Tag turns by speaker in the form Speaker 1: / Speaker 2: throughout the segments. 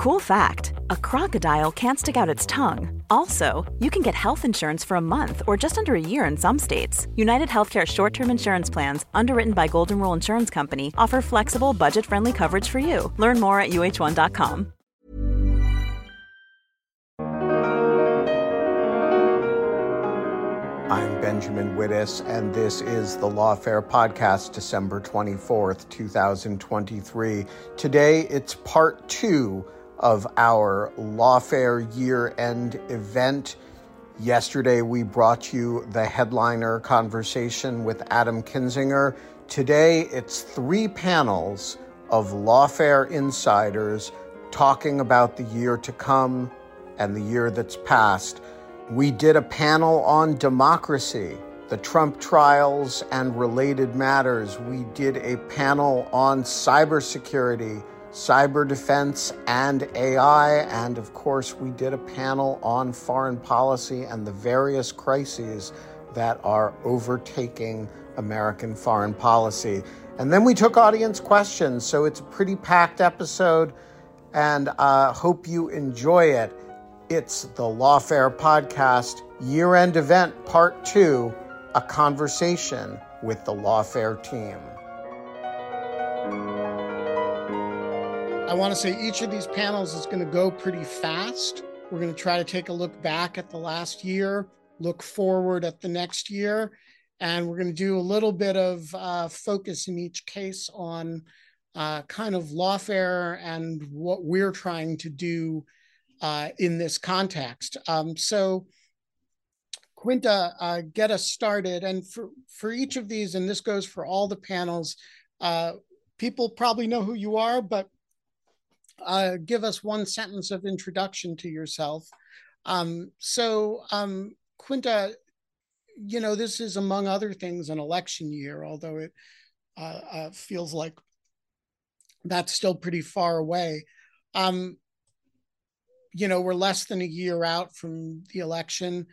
Speaker 1: Cool fact a crocodile can't stick out its tongue. Also, you can get health insurance for a month or just under a year in some states. United Healthcare short term insurance plans, underwritten by Golden Rule Insurance Company, offer flexible, budget friendly coverage for you. Learn more at uh1.com.
Speaker 2: I'm Benjamin Wittes, and this is the Lawfare Podcast, December 24th, 2023. Today, it's part two of our Lawfare year end event. Yesterday, we brought you the headliner conversation with Adam Kinzinger. Today, it's three panels of Lawfare insiders talking about the year to come and the year that's passed. We did a panel on democracy, the Trump trials, and related matters. We did a panel on cybersecurity cyber defense and AI. And of course, we did a panel on foreign policy and the various crises that are overtaking American foreign policy. And then we took audience questions. So it's a pretty packed episode, and I uh, hope you enjoy it. It's the Lawfare Podcast year end event, part two a conversation with the Lawfare team. I want to say each of these panels is going to go pretty fast. We're going to try to take a look back at the last year, look forward at the next year, and we're going to do a little bit of uh, focus in each case on uh, kind of lawfare and what we're trying to do uh, in this context. Um, so, Quinta, uh, get us started. And for, for each of these, and this goes for all the panels, uh, people probably know who you are, but uh, give us one sentence of introduction to yourself. Um, so, um, Quinta, you know, this is among other things an election year, although it uh, uh, feels like that's still pretty far away. Um, you know, we're less than a year out from the election.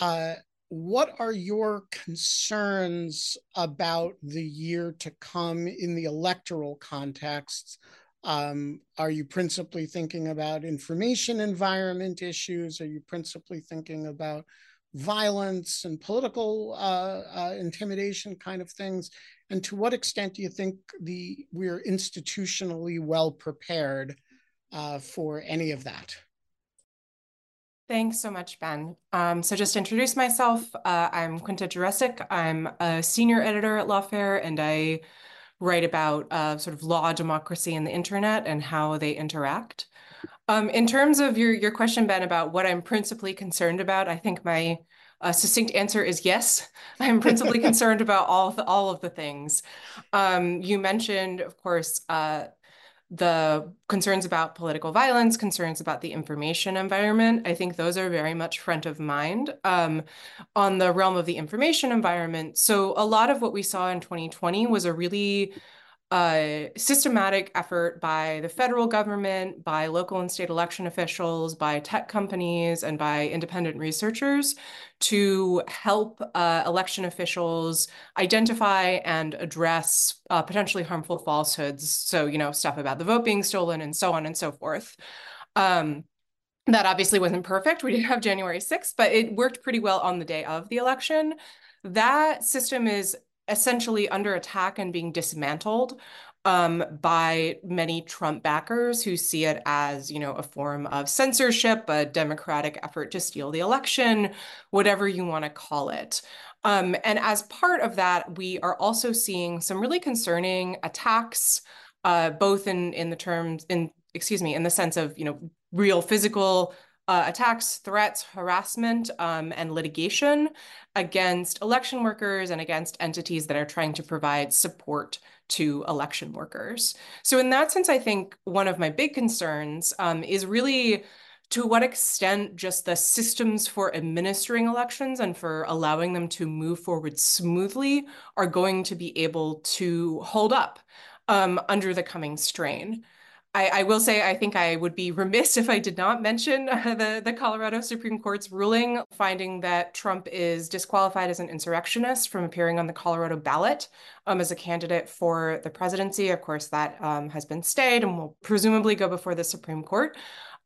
Speaker 2: Uh, what are your concerns about the year to come in the electoral context um, are you principally thinking about information environment issues? Are you principally thinking about violence and political uh, uh, intimidation kind of things? And to what extent do you think the we're institutionally well prepared uh, for any of that?
Speaker 3: Thanks so much, Ben. Um, so just introduce myself, uh, I'm Quinta Jurecic. I'm a senior editor at Lawfare, and I write about uh, sort of law, democracy, and the internet and how they interact. Um, in terms of your, your question, Ben, about what I'm principally concerned about, I think my uh, succinct answer is yes. I'm principally concerned about all of the, all of the things. Um, you mentioned, of course, uh, the concerns about political violence, concerns about the information environment, I think those are very much front of mind um, on the realm of the information environment. So a lot of what we saw in 2020 was a really a systematic effort by the federal government, by local and state election officials, by tech companies, and by independent researchers to help uh, election officials identify and address uh, potentially harmful falsehoods. So, you know, stuff about the vote being stolen and so on and so forth. Um, that obviously wasn't perfect. We did have January 6th, but it worked pretty well on the day of the election. That system is essentially under attack and being dismantled um, by many Trump backers who see it as, you know, a form of censorship, a democratic effort to steal the election, whatever you want to call it. Um, and as part of that, we are also seeing some really concerning attacks, uh, both in in the terms in excuse me, in the sense of you know real physical uh, attacks, threats, harassment, um, and litigation against election workers and against entities that are trying to provide support to election workers. So, in that sense, I think one of my big concerns um, is really to what extent just the systems for administering elections and for allowing them to move forward smoothly are going to be able to hold up um, under the coming strain. I, I, will say I think I would be remiss if I did not mention uh, the, the Colorado Supreme Court's ruling finding that Trump is disqualified as an insurrectionist from appearing on the Colorado ballot um, as a candidate for the presidency. Of course, that um, has been stayed and will presumably go before the Supreme Court.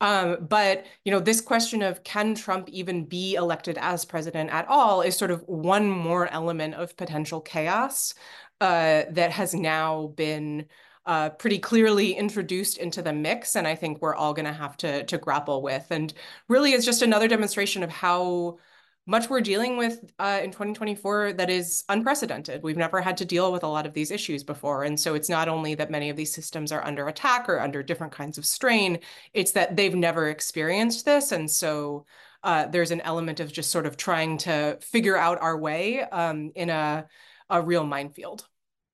Speaker 3: Um, but you know, this question of can Trump even be elected as president at all is sort of one more element of potential chaos uh, that has now been uh, pretty clearly introduced into the mix, and I think we're all going to have to to grapple with. And really, it's just another demonstration of how much we're dealing with uh, in 2024 that is unprecedented. We've never had to deal with a lot of these issues before. And so it's not only that many of these systems are under attack or under different kinds of strain, it's that they've never experienced this. And so uh, there's an element of just sort of trying to figure out our way um, in a, a real minefield.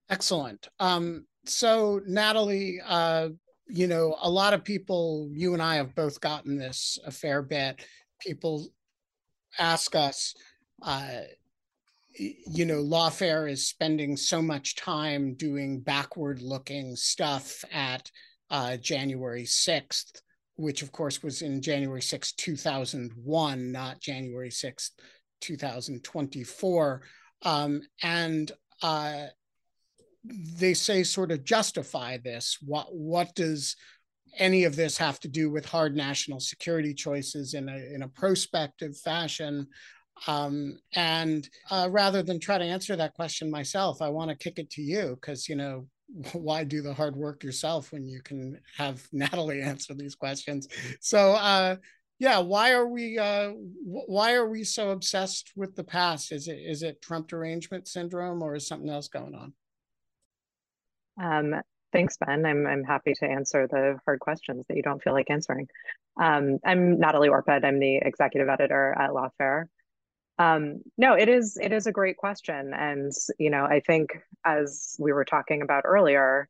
Speaker 2: Excellent. Um, so Natalie, uh, you know, a lot of people, you and I have both gotten this a fair bit. People ask us, uh, you know, Lawfare is spending so much time doing backward looking stuff at uh, January 6th, which of course was in January 6th, 2001, not January 6th, 2024. Um, and uh, they say sort of justify this. What what does any of this have to do with hard national security choices in a in a prospective fashion? Um, and uh, rather than try to answer that question myself, I want to kick it to you because you know why do the hard work yourself when you can have Natalie answer these questions? So uh, yeah, why are we uh, why are we so obsessed with the past? Is it is it Trump derangement syndrome or is something else going on?
Speaker 4: Um, thanks, Ben. I'm, I'm happy to answer the hard questions that you don't feel like answering. Um, I'm Natalie Orpett. I'm the executive editor at Lawfare. Um, no, it is it is a great question, and you know, I think as we were talking about earlier,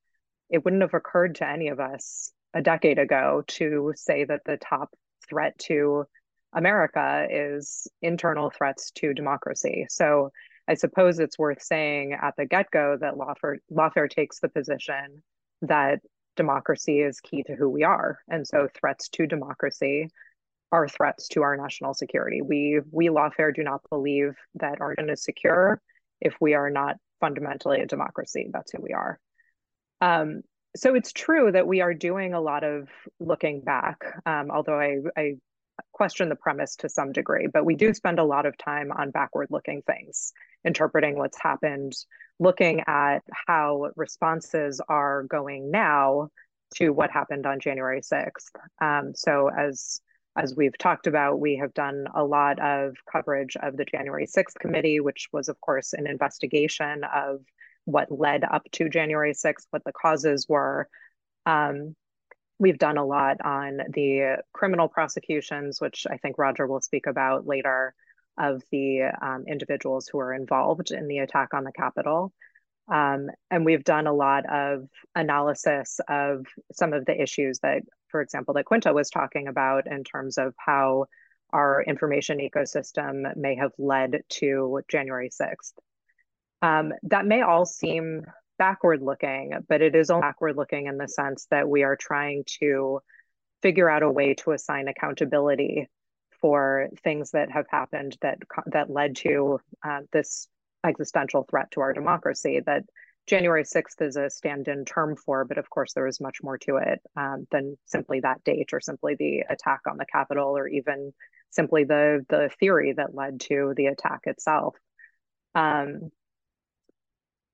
Speaker 4: it wouldn't have occurred to any of us a decade ago to say that the top threat to America is internal threats to democracy. So I suppose it's worth saying at the get go that Lawfare, Lawfare takes the position that democracy is key to who we are. And so threats to democracy are threats to our national security. We, we Lawfare do not believe that nation is secure if we are not fundamentally a democracy. That's who we are. Um, so it's true that we are doing a lot of looking back, um, although I, I question the premise to some degree, but we do spend a lot of time on backward looking things interpreting what's happened, looking at how responses are going now to what happened on January 6th. Um, so as as we've talked about, we have done a lot of coverage of the January 6th committee, which was, of course, an investigation of what led up to January 6th, what the causes were. Um, we've done a lot on the criminal prosecutions, which I think Roger will speak about later of the um, individuals who are involved in the attack on the Capitol. Um, and we've done a lot of analysis of some of the issues that, for example, that Quinta was talking about in terms of how our information ecosystem may have led to January 6th. Um, that may all seem backward looking, but it is all backward looking in the sense that we are trying to figure out a way to assign accountability for things that have happened that that led to uh, this existential threat to our democracy that January 6th is a stand-in term for, but of course there is much more to it um, than simply that date or simply the attack on the Capitol or even simply the the theory that led to the attack itself. Um,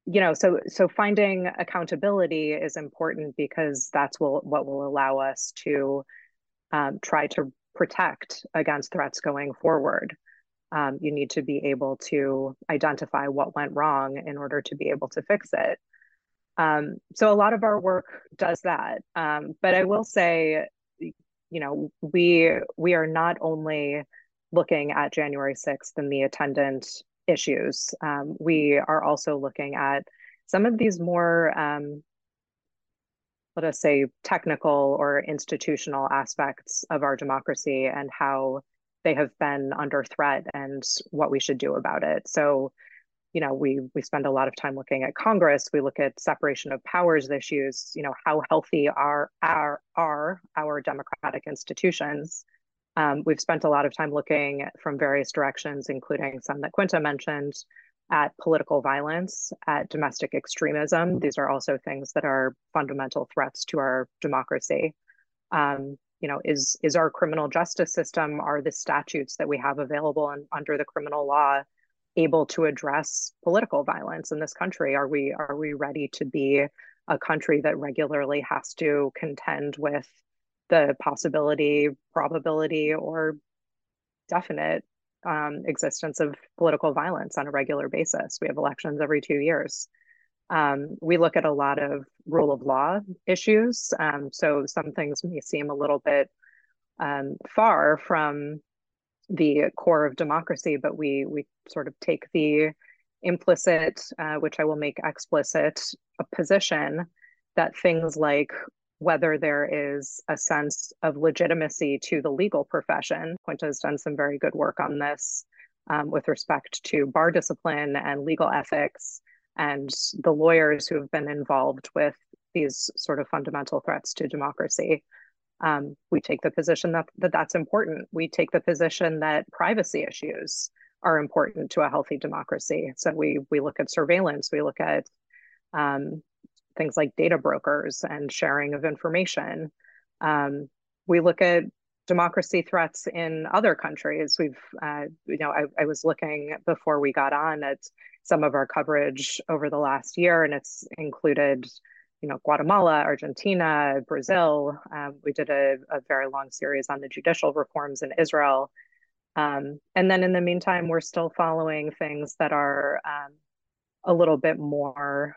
Speaker 4: you know, so so finding accountability is important because that's will, what will allow us to um, try to protect against threats going forward. Um, you need to be able to identify what went wrong in order to be able to fix it. Um, so a lot of our work does that. Um, but I will say, you know, we we are not only looking at January 6th and the attendant issues. Um, we are also looking at some of these more, um, let us say, technical or institutional aspects of our democracy and how they have been under threat and what we should do about it. So, you know, we we spend a lot of time looking at Congress. We look at separation of powers issues. You know, how healthy are our are our democratic institutions? Um, we've spent a lot of time looking from various directions, including some that Quinta mentioned, at political violence, at domestic extremism. These are also things that are fundamental threats to our democracy. Um, you know, is is our criminal justice system, are the statutes that we have available and under the criminal law able to address political violence in this country? Are we are we ready to be a country that regularly has to contend with the possibility, probability, or definite um, existence of political violence on a regular basis. We have elections every two years. Um, we look at a lot of rule of law issues. Um, so some things may seem a little bit um, far from the core of democracy, but we we sort of take the implicit, uh, which I will make explicit, a position that things like whether there is a sense of legitimacy to the legal profession. Quinta has done some very good work on this um, with respect to bar discipline and legal ethics and the lawyers who have been involved with these sort of fundamental threats to democracy. Um, we take the position that, that that's important. We take the position that privacy issues are important to a healthy democracy. So we we look at surveillance, we look at um, things like data brokers and sharing of information. Um, we look at democracy threats in other countries. We've, uh, you know, I, I, was looking before we got on at some of our coverage over the last year, and it's included, you know, Guatemala, Argentina, Brazil. Um, we did a, a, very long series on the judicial reforms in Israel. Um, and then in the meantime, we're still following things that are um, a little bit more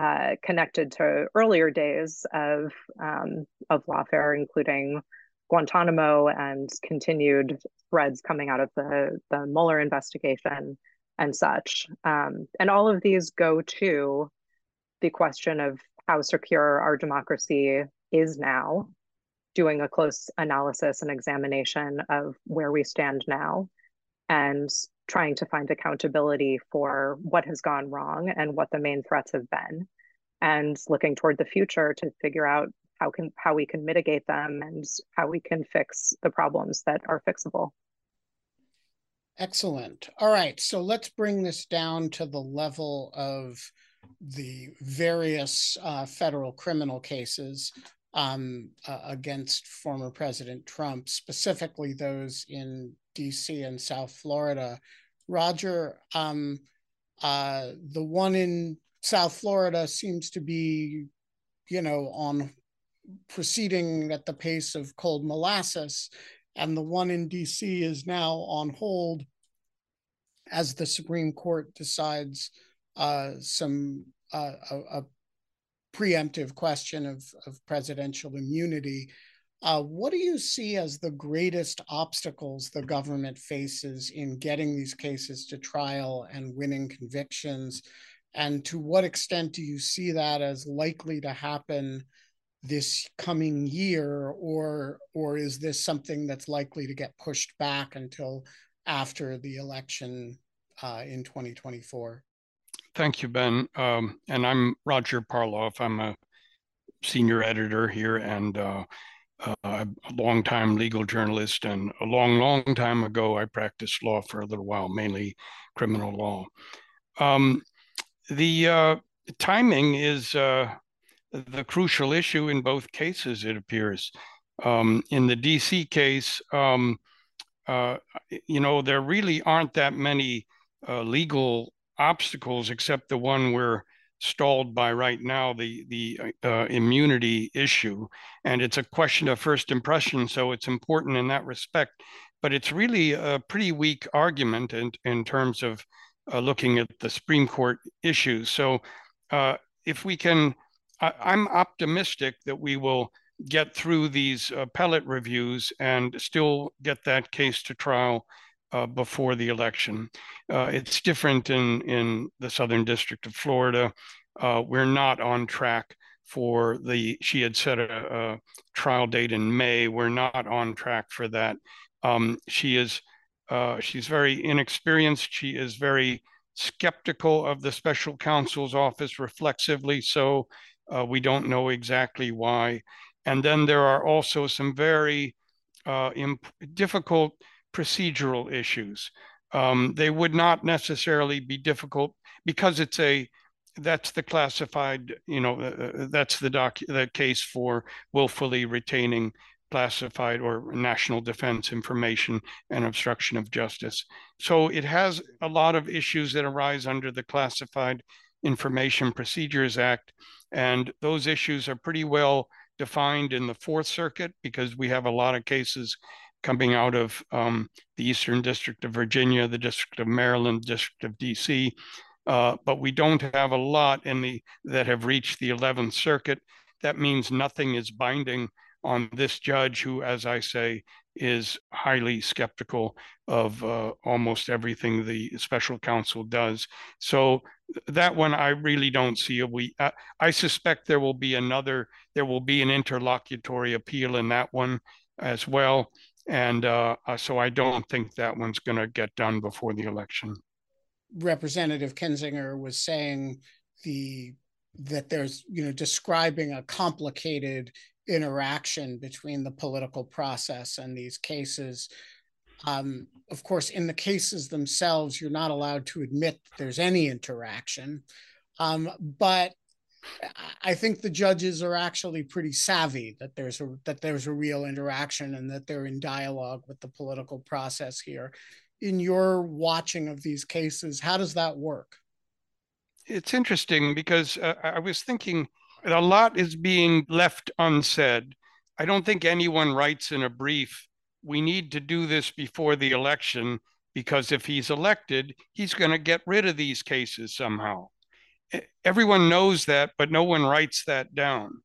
Speaker 4: uh, connected to earlier days of um, of lawfare, including Guantanamo and continued threads coming out of the the Mueller investigation and such. Um, and all of these go to the question of how secure our democracy is now, doing a close analysis and examination of where we stand now, and trying to find accountability for what has gone wrong and what the main threats have been and looking toward the future to figure out how can how we can mitigate them and how we can fix the problems that are fixable.
Speaker 2: Excellent. All right so let's bring this down to the level of the various uh, federal criminal cases um, uh, against former President Trump, specifically those in DC and South Florida. Roger, um, uh, the one in South Florida seems to be, you know, on proceeding at the pace of cold molasses, and the one in DC is now on hold as the Supreme Court decides uh, some uh, a, a, preemptive question of, of presidential immunity. Uh, what do you see as the greatest obstacles the government faces in getting these cases to trial and winning convictions? And to what extent do you see that as likely to happen this coming year, or or is this something that's likely to get pushed back until after the election uh, in 2024?
Speaker 5: Thank you, Ben. Um, and I'm Roger Parloff. I'm a senior editor here and uh, uh, a longtime legal journalist. And a long, long time ago, I practiced law for a little while, mainly criminal law. Um, the uh, timing is uh, the crucial issue in both cases, it appears. Um, in the DC case, um, uh, you know, there really aren't that many uh, legal obstacles except the one we're stalled by right now, the the uh, immunity issue, and it's a question of first impression. So it's important in that respect, but it's really a pretty weak argument in in terms of uh, looking at the Supreme Court issues. So uh, if we can, I, I'm optimistic that we will get through these appellate reviews and still get that case to trial uh, before the election. Uh, it's different in, in the Southern District of Florida. Uh, we're not on track for the, she had set a, a, trial date in May. We're not on track for that. Um, she is, uh, she's very inexperienced. She is very skeptical of the special counsel's office reflexively. So uh, we don't know exactly why. And then there are also some very uh, imp- difficult procedural issues. Um, they would not necessarily be difficult because it's a that's the classified you know uh, uh that's the doc the case for willfully retaining classified or national defense information and obstruction of justice so it has a lot of issues that arise under the classified information procedures act and those issues are pretty well defined in the fourth circuit because we have a lot of cases coming out of um, the Eastern District of Virginia, the District of Maryland, District of DC, uh, but we don't have a lot in the that have reached the 11th Circuit. That means nothing is binding on this judge, who, as I say, is highly skeptical of uh, almost everything the special counsel does. So that one, I really don't see we. Uh, I suspect there will be another. There will be an interlocutory appeal in that one as well. And uh, uh, so I don't think that one's going to get done before the election.
Speaker 2: Representative Kinzinger was saying the that there's you know describing a complicated interaction between the political process and these cases. Um, of course, in the cases themselves, you're not allowed to admit there's any interaction. Um, but I think the judges are actually pretty savvy that there's a that there's a real interaction and that they're in dialogue with the political process here. In your watching of these cases, how does that work?
Speaker 5: It's interesting because uh, I was thinking a lot is being left unsaid. I don't think anyone writes in a brief, we need to do this before the election because if he's elected, he's going to get rid of these cases somehow everyone knows that, but no one writes that down.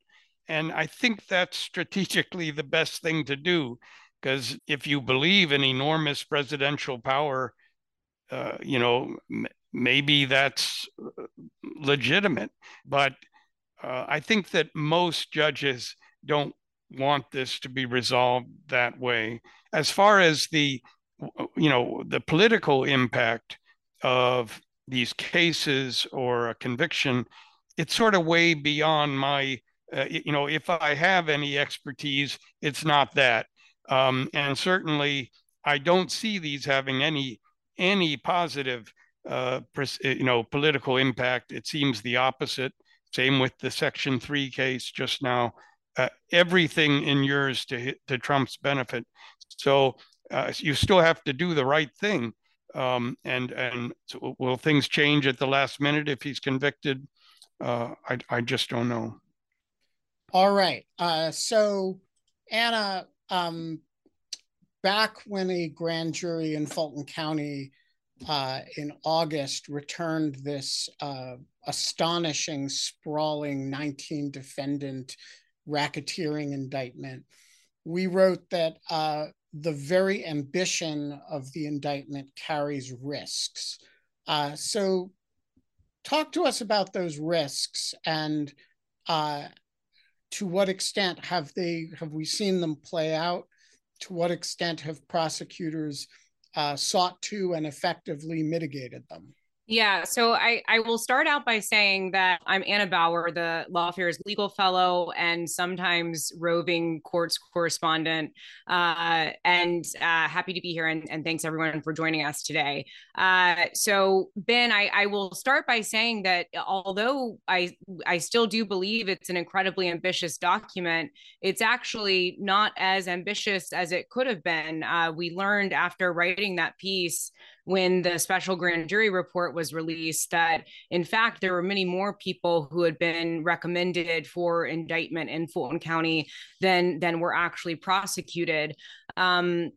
Speaker 5: And I think that's strategically the best thing to do, because if you believe in enormous presidential power, uh, you know, m- maybe that's uh, legitimate. But uh, I think that most judges don't want this to be resolved that way. As far as the, you know, the political impact of these cases or a conviction, it's sort of way beyond my, uh, you know, if I have any expertise, it's not that. Um, and certainly, I don't see these having any any positive, uh, you know, political impact. It seems the opposite. Same with the Section Three case just now. Uh, everything yours to to Trump's benefit. So uh, you still have to do the right thing. Um, and and so will things change at the last minute if he's convicted? Uh, I I just don't know.
Speaker 2: All right. Uh, so Anna, um, back when a grand jury in Fulton County uh, in August returned this uh, astonishing, sprawling 19 defendant racketeering indictment, we wrote that uh, the very ambition of the indictment carries risks. Uh, so, talk to us about those risks and uh, to what extent have they have we seen them play out? To what extent have prosecutors uh, sought to and effectively mitigated them?
Speaker 6: Yeah, so I, I will start out by saying that I'm Anna Bower, the Lawfare's legal fellow and sometimes roving courts correspondent, uh, and uh, happy to be here. And, and, thanks everyone for joining us today. Uh, so Ben, I, I, will start by saying that although I I still do believe it's an incredibly ambitious document, it's actually not as ambitious as it could have been. Uh, we learned after writing that piece when the special grand jury report was released that in fact there were many more people who had been recommended for indictment in Fulton County than than were actually prosecuted. Um,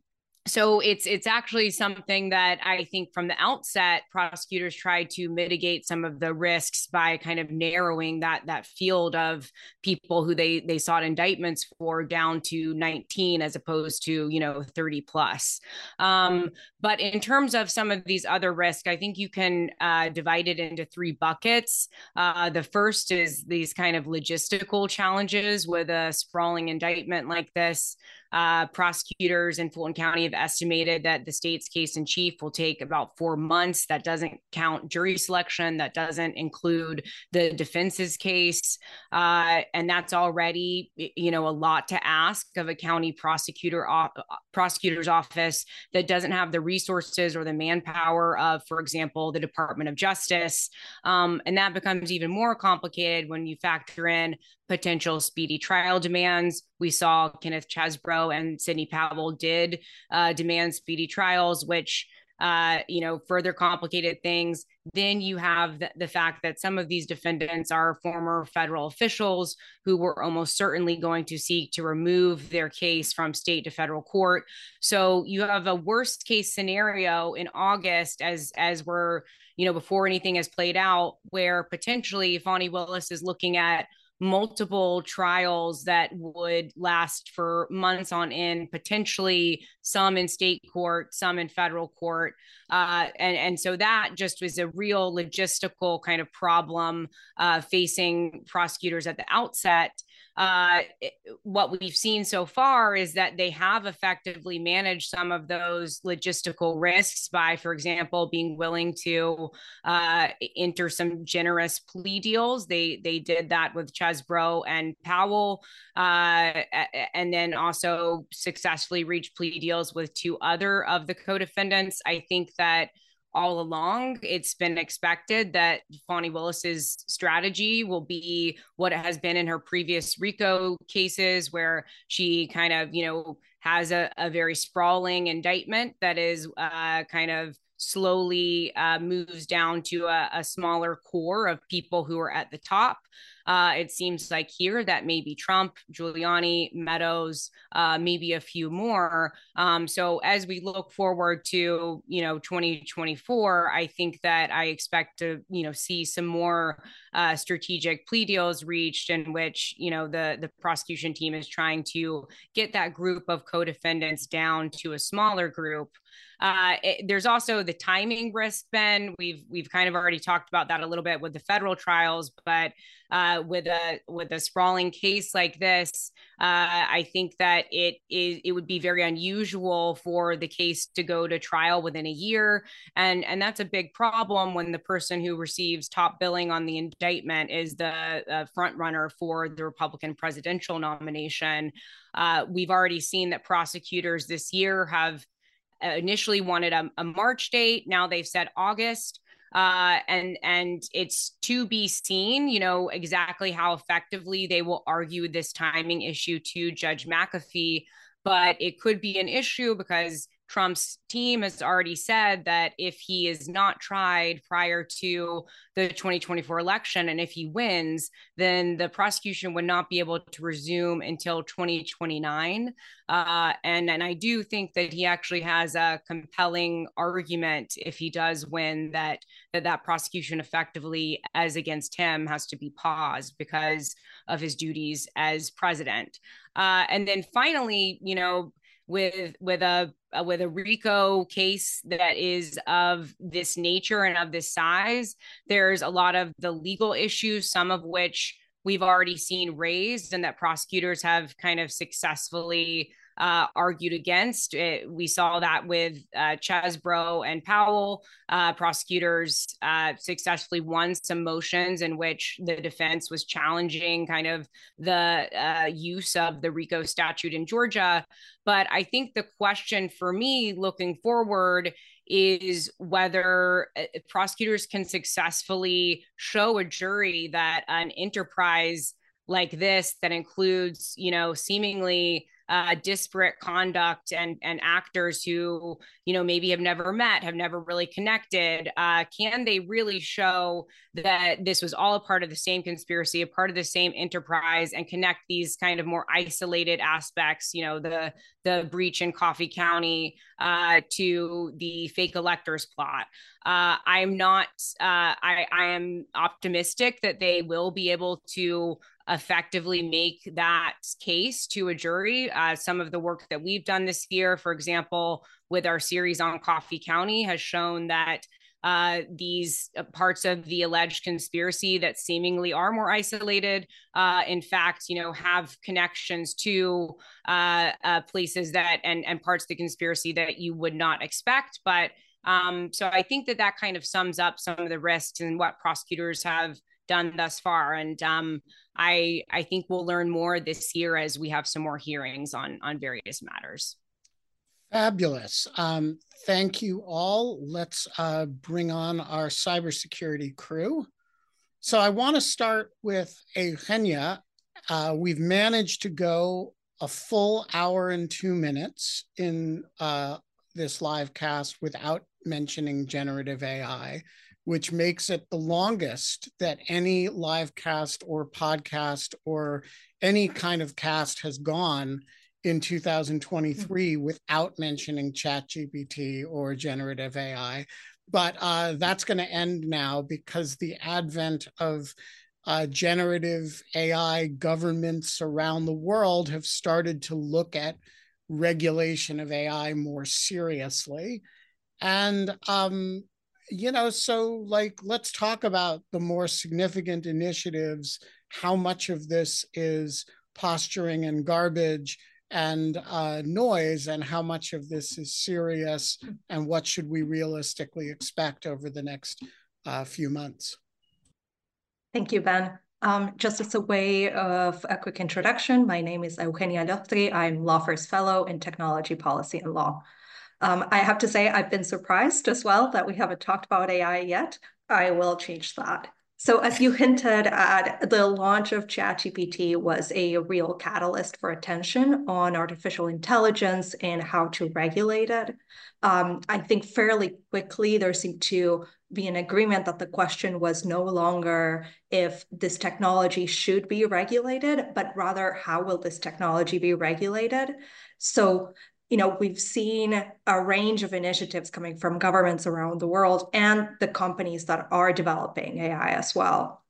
Speaker 6: so it's it's actually something that I think from the outset prosecutors tried to mitigate some of the risks by kind of narrowing that that field of people who they they sought indictments for down to 19 as opposed to you know 30 plus. Um, but in terms of some of these other risks, I think you can uh, divide it into three buckets. Uh, the first is these kind of logistical challenges with a sprawling indictment like this. Uh, prosecutors in Fulton County have estimated that the state's case in chief will take about four months. That doesn't count jury selection, that doesn't include the defense's case. Uh, and that's already, you know, a lot to ask of a county prosecutor uh, prosecutor's office that doesn't have the resources or the manpower of, for example, the Department of Justice. Um, and that becomes even more complicated when you factor in potential speedy trial demands. We saw Kenneth Chesebro and Sidney Powell did uh, demand speedy trials, which uh, you know, further complicated things. Then you have the, the, fact that some of these defendants are former federal officials who were almost certainly going to seek to remove their case from state to federal court. So you have a worst case scenario in August as as we're you know before anything has played out, where potentially Fani Willis is looking at multiple trials that would last for months on end, potentially some in state court, some in federal court. Uh, and, and so that just was a real logistical kind of problem uh, facing prosecutors at the outset uh, what we've seen so far is that they have effectively managed some of those logistical risks by, for example, being willing to uh, enter some generous plea deals. They they did that with Chesebro and Powell, uh, and then also successfully reached plea deals with two other of the co-defendants. I think that all along. It's been expected that Fani Willis's strategy will be what it has been in her previous RICO cases, where she kind of, you know, has a, a very sprawling indictment that is uh, kind of slowly uh, moves down to a, a, smaller core of people who are at the top. Uh, it seems like here that maybe Trump, Giuliani, Meadows, uh, maybe a few more. Um, so as we look forward to you know 2024, I think that I expect to you know see some more uh, strategic plea deals reached in which you know the the prosecution team is trying to get that group of co-defendants down to a smaller group. Uh, it, there's also the timing risk. Ben, we've we've kind of already talked about that a little bit with the federal trials, but uh, with a with a sprawling case like this, uh, I think that it is it would be very unusual for the case to go to trial within a year, and and that's a big problem when the person who receives top billing on the indictment is the uh, front runner for the Republican presidential nomination. Uh, we've already seen that prosecutors this year have uh, initially wanted a, a March date. Now they've said August uh, and and it's to be seen, you know, exactly how effectively they will argue this timing issue to Judge McAfee. But it could be an issue because Trump's team has already said that if he is not tried prior to the 2024 election and if he wins, then the prosecution would not be able to resume until 2029. Uh, and, and I do think that he actually has a compelling argument if he does win that that, that prosecution effectively, as against him, has to be paused because of his duties as president. Uh, and then finally, you know, with with a with a RICO case that is of this nature and of this size, there's a lot of the legal issues, some of which we've already seen raised and that prosecutors have kind of successfully uh, argued against. It, we saw that with uh, Chesebro and Powell. Uh, prosecutors uh, successfully won some motions in which the defense was challenging kind of the uh, use of the RICO statute in Georgia. But I think the question for me looking forward is whether uh, prosecutors can successfully show a jury that an enterprise like this that includes you know seemingly uh, disparate conduct and and actors who you know maybe have never met, have never really connected? Uh, can they really show that this was all a part of the same conspiracy, a part of the same enterprise, and connect these kind of more isolated aspects? You know, the the breach in Coffee County uh, to the fake electors plot. Uh, I'm not. Uh, I I am optimistic that they will be able to effectively make that case to a jury. Uh, some of the work that we've done this year, for example, with our series on Coffee County, has shown that uh, these uh, parts of the alleged conspiracy that seemingly are more isolated, uh, in fact, you know, have connections to uh, uh, places that and and parts of the conspiracy that you would not expect. But um, so I think that that kind of sums up some of the risks and what prosecutors have done thus far. And um, I I think we'll learn more this year as we have some more hearings on on various matters.
Speaker 2: Fabulous. Um, thank you all. Let's uh, bring on our cybersecurity crew. So I want to start with Eugenia. Uh, we've managed to go a full hour and two minutes in uh, this live cast without mentioning generative AI, which makes it the longest that any live cast or podcast or any kind of cast has gone in 2023 mm-hmm. without mentioning ChatGPT or generative AI. But uh, that's going to end now because the advent of uh, generative AI governments around the world have started to look at regulation of AI more seriously. And, um, you know, so like, let's talk about the more significant initiatives, how much of this is posturing and garbage and uh, noise and how much of this is serious and what should we realistically expect over the next uh, few months.
Speaker 7: Thank you, Ben. Um, just as a way of a quick introduction, my name is Eugenia Lostri. I'm Lawfare's Fellow in Technology Policy and Law. Um, I have to say I've been surprised as well that we haven't talked about AI yet. I will change that. So as you hinted at, the launch of ChatGPT was a real catalyst for attention on artificial intelligence and how to regulate it. Um, I think fairly quickly there seemed to be an agreement that the question was no longer if this technology should be regulated, but rather how will this technology be regulated? So you know, we've seen a range of initiatives coming from governments around the world and the companies that are developing AI as well.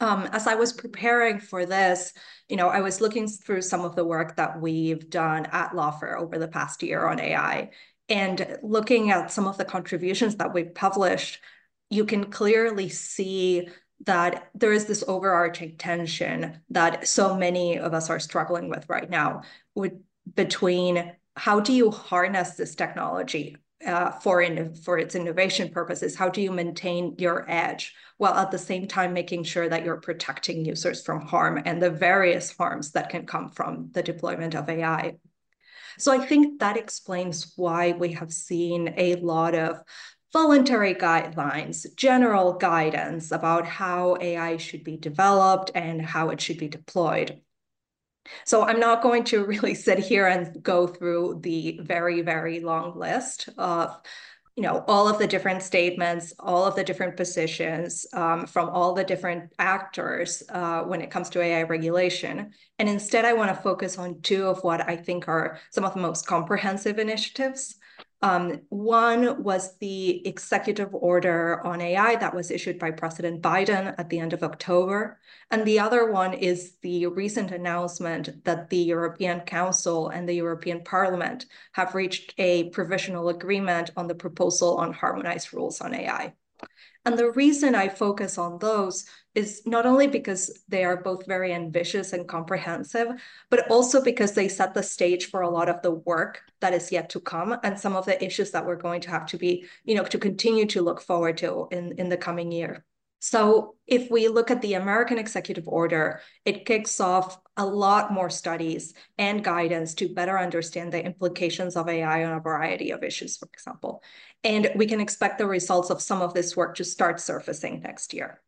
Speaker 7: Um, as I was preparing for this, you know, I was looking through some of the work that we've done at Lawfare over the past year on AI and looking at some of the contributions that we've published, you can clearly see that there is this overarching tension that so many of us are struggling with right now with between how do you harness this technology uh, for in, for its innovation purposes? How do you maintain your edge while at the same time making sure that you're protecting users from harm and the various harms that can come from the deployment of AI? So I think that explains why we have seen a lot of voluntary guidelines, general guidance about how AI should be developed and how it should be deployed. So I'm not going to really sit here and go through the very, very long list of you know all of the different statements all of the different positions um, from all the different actors uh, when it comes to ai regulation. And instead i want to focus on two of what i think are some of the most comprehensive initiatives um, one was the executive order on AI that was issued by President Biden at the end of October. And the other one is the recent announcement that the European Council and the European Parliament have reached a provisional agreement on the proposal on harmonized rules on AI. And the reason I focus on those is not only because they are both very ambitious and comprehensive, but also because they set the stage for a lot of the work that is yet to come and some of the issues that we're going to have to be, you know, to continue to look forward to in, in the coming year. So if we look at the American executive order, it kicks off a lot more studies and guidance to better understand the implications of AI on a variety of issues, for example. And we can expect the results of some of this work to start surfacing next year.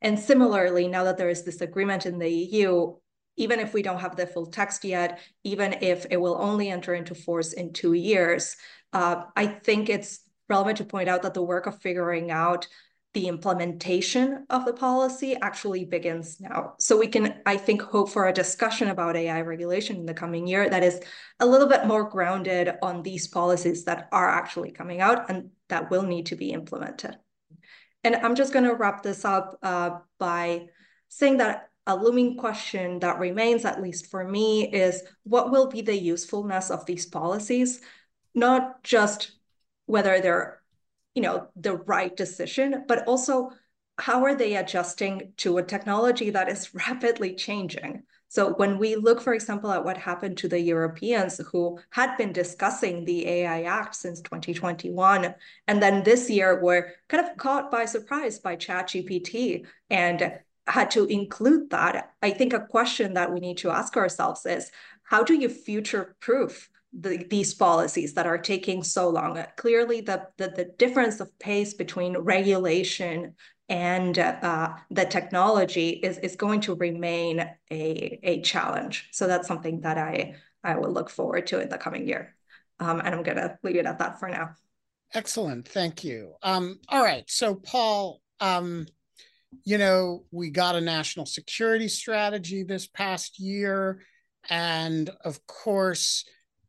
Speaker 7: And similarly, now that there is this agreement in the EU, even if we don't have the full text yet, even if it will only enter into force in two years, uh, I think it's relevant to point out that the work of figuring out the implementation of the policy actually begins now. So we can, I think, hope for a discussion about AI regulation in the coming year that is a little bit more grounded on these policies that are actually coming out and that will need to be implemented. And I'm just going to wrap this up uh, by saying that a looming question that remains, at least for me, is what will be the usefulness of these policies? Not just whether they're you know, the right decision, but also how are they adjusting to a technology that is rapidly changing? So when we look, for example, at what happened to the Europeans who had been discussing the AI Act since 2021, and then this year were kind of caught by surprise by ChatGPT and had to include that, I think a question that we need to ask ourselves is, how do you future-proof the, these policies that are taking so long. Clearly, the, the, the difference of pace between regulation and uh, the technology is, is going to remain a, a challenge. So that's something that I, I will look forward to in the coming year. Um, and I'm going to leave it at that for now.
Speaker 2: Excellent. Thank you. Um, all right. So, Paul, um, you know, we got a national security strategy this past year. And of course,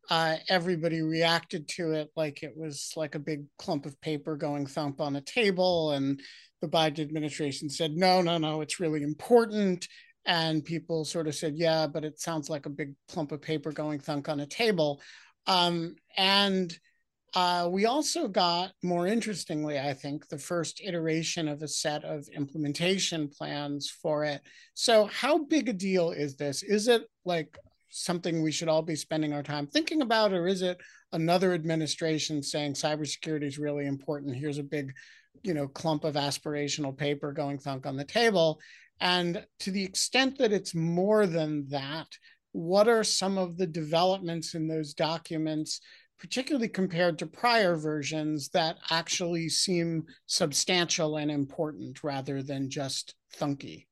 Speaker 2: uh, everybody reacted to it like it was like a big clump of paper going thump on a table. And the Biden administration said, no, no, no, it's really important. And people sort of said, yeah, but it sounds like a big clump of paper going thunk on a table. Um, and uh, we also got, more interestingly, I think, the first iteration of a set of implementation plans for it. So, how big a deal is this? Is it like something we should all be spending our time thinking about, or is it another administration saying cybersecurity is really important? Here's a big, you know, clump of aspirational paper going thunk on the table. And to the extent that it's more than that, what are some of the developments in those documents, particularly compared to prior versions, that actually seem substantial and important rather than just thunky?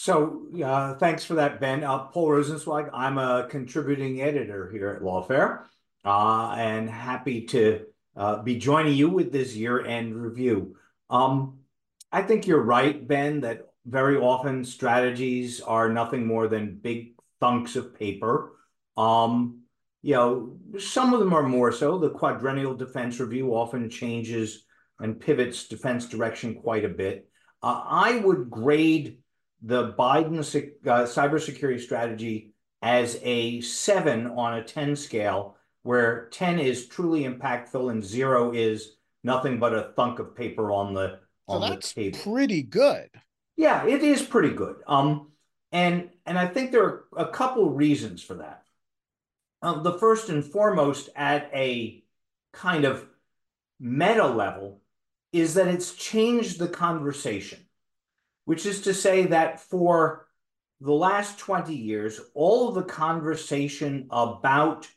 Speaker 8: So uh, thanks for that, Ben. Uh, Paul Rosenzweig. I'm a contributing editor here at Lawfare, uh, and happy to uh, be joining you with this year-end review. Um, I think you're right, Ben, that very often strategies are nothing more than big thunks of paper. Um, you know, some of them are more so. The quadrennial defense review often changes and pivots defense direction quite a bit. Uh, I would grade the Biden uh, cybersecurity strategy as a seven on a 10 scale, where 10 is truly impactful and zero is nothing but a thunk of paper on the on
Speaker 2: so that's
Speaker 8: the table.
Speaker 2: Pretty good.
Speaker 8: Yeah, it is pretty good. Um, and and I think there are a couple reasons for that. Um, the first and foremost, at a kind of meta level, is that it's changed the conversation which is to say that for the last 20 years, all of the conversation about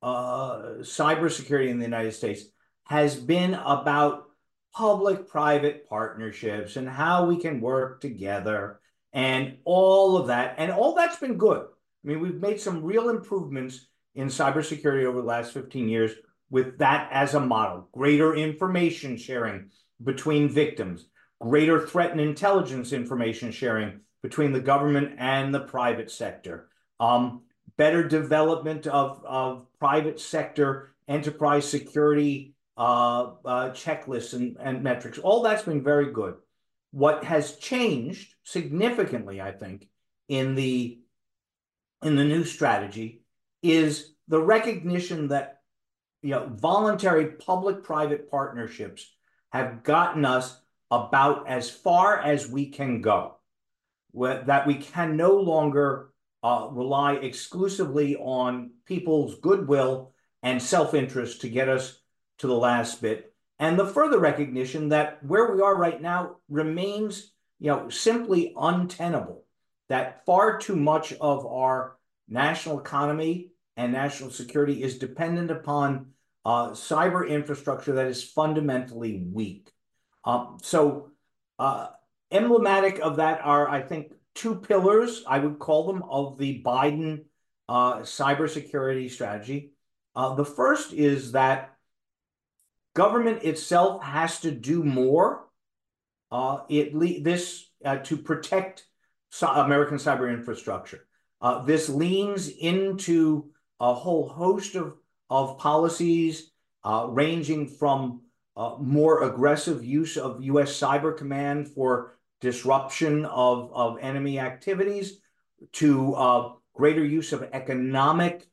Speaker 8: uh, cybersecurity in the United States has been about public private partnerships and how we can work together and all of that. And all that's been good. I mean, we've made some real improvements in cybersecurity over the last 15 years with that as a model, greater information sharing between victims, greater threat and intelligence information sharing between the government and the private sector, um, better development of, of private sector enterprise security uh, uh, checklists and, and metrics. All that's been very good. What has changed significantly, I think, in the in the new strategy is the recognition that you know voluntary public-private partnerships have gotten us about as far as we can go, that we can no longer uh, rely exclusively on people's goodwill and self-interest to get us to the last bit. And the further recognition that where we are right now remains, you know, simply untenable, that far too much of our national economy and national security is dependent upon uh, cyber infrastructure that is fundamentally weak. Um, so uh, emblematic of that are, I think, two pillars, I would call them, of the Biden uh, cybersecurity strategy. Uh, the first is that government itself has to do more. Uh, it this uh, to protect American cyber infrastructure. Uh, this leans into a whole host of of policies uh, ranging from uh, more aggressive use of U.S. Cyber Command for disruption of, of enemy activities to uh, greater use of economic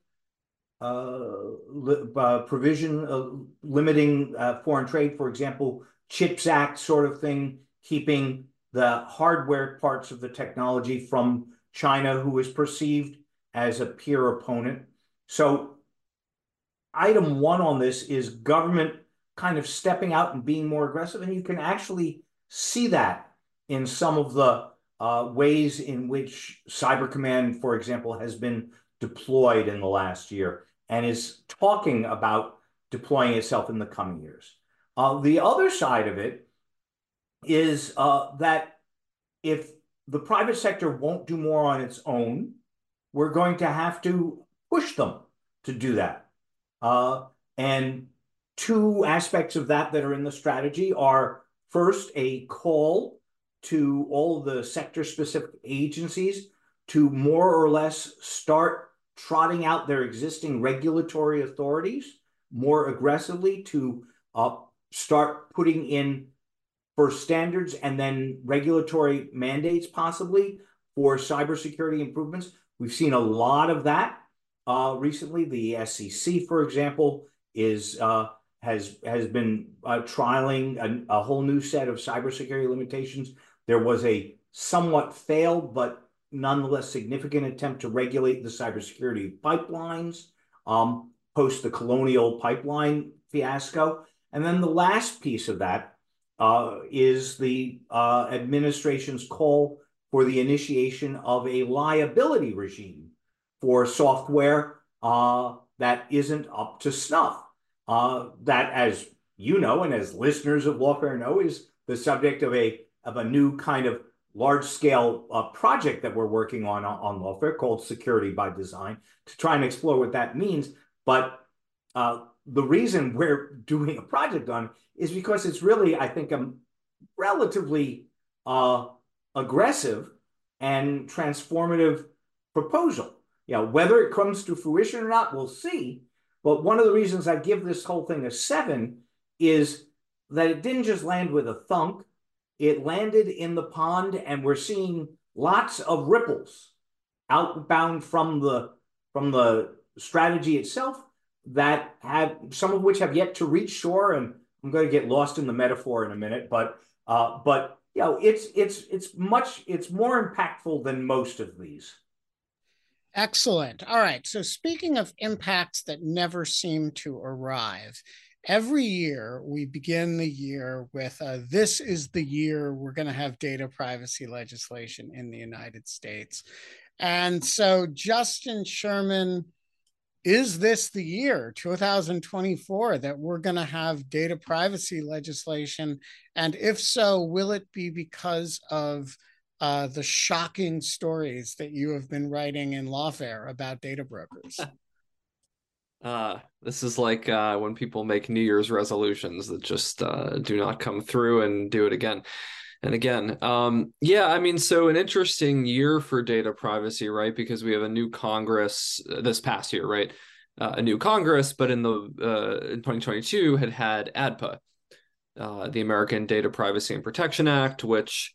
Speaker 8: uh, uh, provision uh, limiting foreign trade, for example, CHIPS Act sort of thing, keeping the hardware parts of the technology from China, who is perceived as a peer opponent. So item one on this is government kind of stepping out and being more aggressive. And you can actually see that in some of the uh, ways in which Cyber Command, for example, has been deployed in the last year and is talking about deploying itself in the coming years. Uh, the other side of it is uh, that if the private sector won't do more on its own, we're going to have to push them to do that. Uh, and two aspects of that that are in the strategy are first, a call to all of the sector specific agencies to more or less start trotting out their existing regulatory authorities more aggressively to uh, start putting in first standards and then regulatory mandates possibly for cybersecurity improvements. We've seen a lot of that uh, recently. The SEC, for example, is uh, has has been uh, trialing a, a, whole new set of cybersecurity limitations. There was a somewhat failed but nonetheless significant attempt to regulate the cybersecurity pipelines um, post the Colonial Pipeline fiasco. And then the last piece of that uh, is the uh, administration's call for the initiation of a liability regime for software uh, that isn't up to snuff. Uh, that, as you know, and as listeners of Lawfare know, is the subject of a of a new kind of large scale uh, project that we're working on on Lawfare called Security by Design to try and explore what that means. But uh, the reason we're doing a project on is because it's really, I think, a relatively uh, aggressive and transformative proposal. Yeah, whether it comes to fruition or not, we'll see. But one of the reasons I give this whole thing a seven is that it didn't just land with a thunk. It landed in the pond, and we're seeing lots of ripples outbound from the from the strategy itself that have some of which have yet to reach shore. And I'm going to get lost in the metaphor in a minute, but uh, but you know, it's it's it's much it's more impactful than most of these.
Speaker 2: Excellent. All right. So, speaking of impacts that never seem to arrive, every year we begin the year with uh, this is the year we're going to have data privacy legislation in the United States. And so, Justin Sherman, is this the year 2024 that we're going to have data privacy legislation? And if so, will it be because of uh, the shocking stories that you have been writing in Lawfare about data brokers.
Speaker 9: Uh, this is like uh, when people make New Year's resolutions that just uh, do not come through and do it again and again. Um, yeah, I mean, so an interesting year for data privacy, right? Because we have a new Congress uh, this past year, right? Uh, a new Congress, but in the in 2022 had had ADPA, the American Data Privacy and Protection Act, which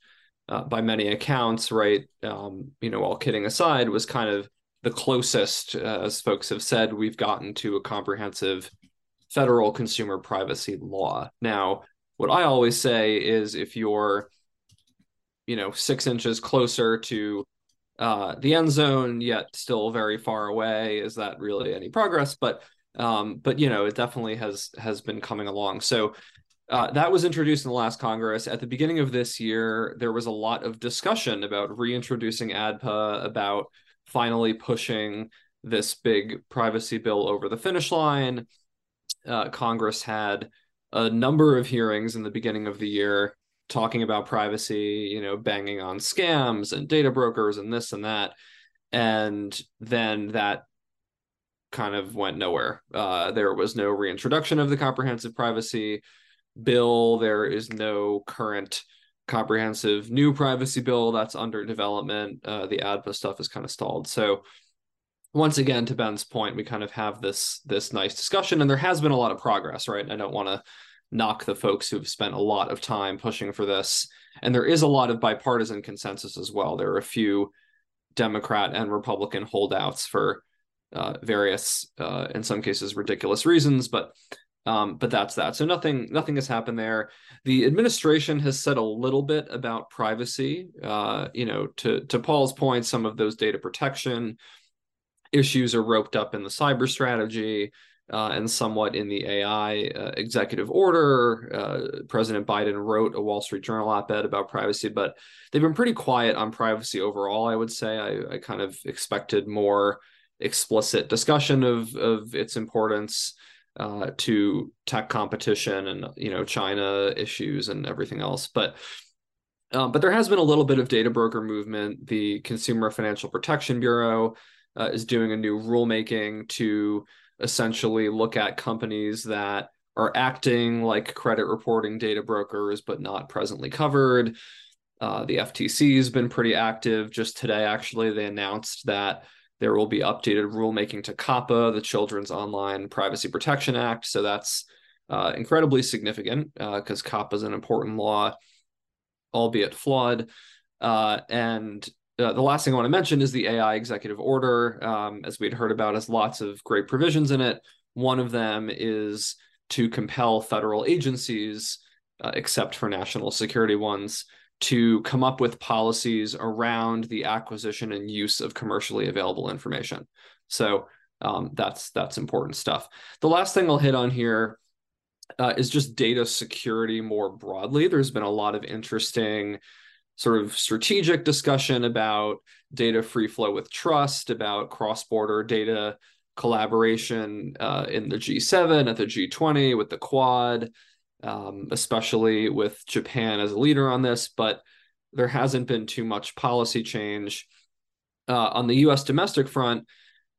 Speaker 9: uh, by many accounts, right? Um, you know, all kidding aside, was kind of the closest, uh, as folks have said, we've gotten to a comprehensive federal consumer privacy law. Now, what I always say is if you're, you know, six inches closer to uh, the end zone, yet still very far away, is that really any progress? But um, but you know, it definitely has has been coming along. So uh, that was introduced in the last Congress. At the beginning of this year, there was a lot of discussion about reintroducing ADPA, about finally pushing this big privacy bill over the finish line. Uh, Congress had a number of hearings in the beginning of the year talking about privacy, you know, banging on scams and data brokers and this and that. And then that kind of went nowhere. Uh, there was no reintroduction of the comprehensive privacy bill. There is no current comprehensive new privacy bill that's under development. Uh, the ADPA stuff is kind of stalled. So once again, to Ben's point, we kind of have this this nice discussion, and there has been a lot of progress, right? I don't want to knock the folks who've spent a lot of time pushing for this, and there is a lot of bipartisan consensus as well. There are a few Democrat and Republican holdouts for uh, various, uh, in some cases, ridiculous reasons, but um, but that's that. So nothing nothing has happened there. The administration has said a little bit about privacy. Uh, you know, to to Paul's point, some of those data protection issues are roped up in the cyber strategy. Uh, and somewhat in the AI uh, executive order. Uh, President Biden wrote a Wall Street Journal op ed about privacy, but they've been pretty quiet on privacy overall, I would say. I, I kind of expected more explicit discussion of, of its importance uh, to tech competition and you know China issues and everything else. But um, but there has been a little bit of data broker movement. The Consumer Financial Protection Bureau uh, is doing a new rulemaking to essentially look at companies that are acting like credit reporting data brokers but not presently covered. Uh, the FTC has been pretty active. Just today, actually, they announced that there will be updated rulemaking to COPPA, the Children's Online Privacy Protection Act. So that's uh, incredibly significant because uh, COPPA is an important law, albeit flawed. Uh, and uh, the last thing I want to mention is the AI executive order. Um, as we'd heard about, has lots of great provisions in it. One of them is to compel federal agencies, uh, except for national security ones, to come up with policies around the acquisition and use of commercially available information. So um, that's that's important stuff. The last thing I'll hit on here uh, is just data security more broadly. There's been a lot of interesting sort of strategic discussion about data free flow with trust, about cross border data collaboration uh, in the G7, at the G20, with the Quad um, especially with Japan as a leader on this, but there hasn't been too much policy change. Uh, on the US domestic front,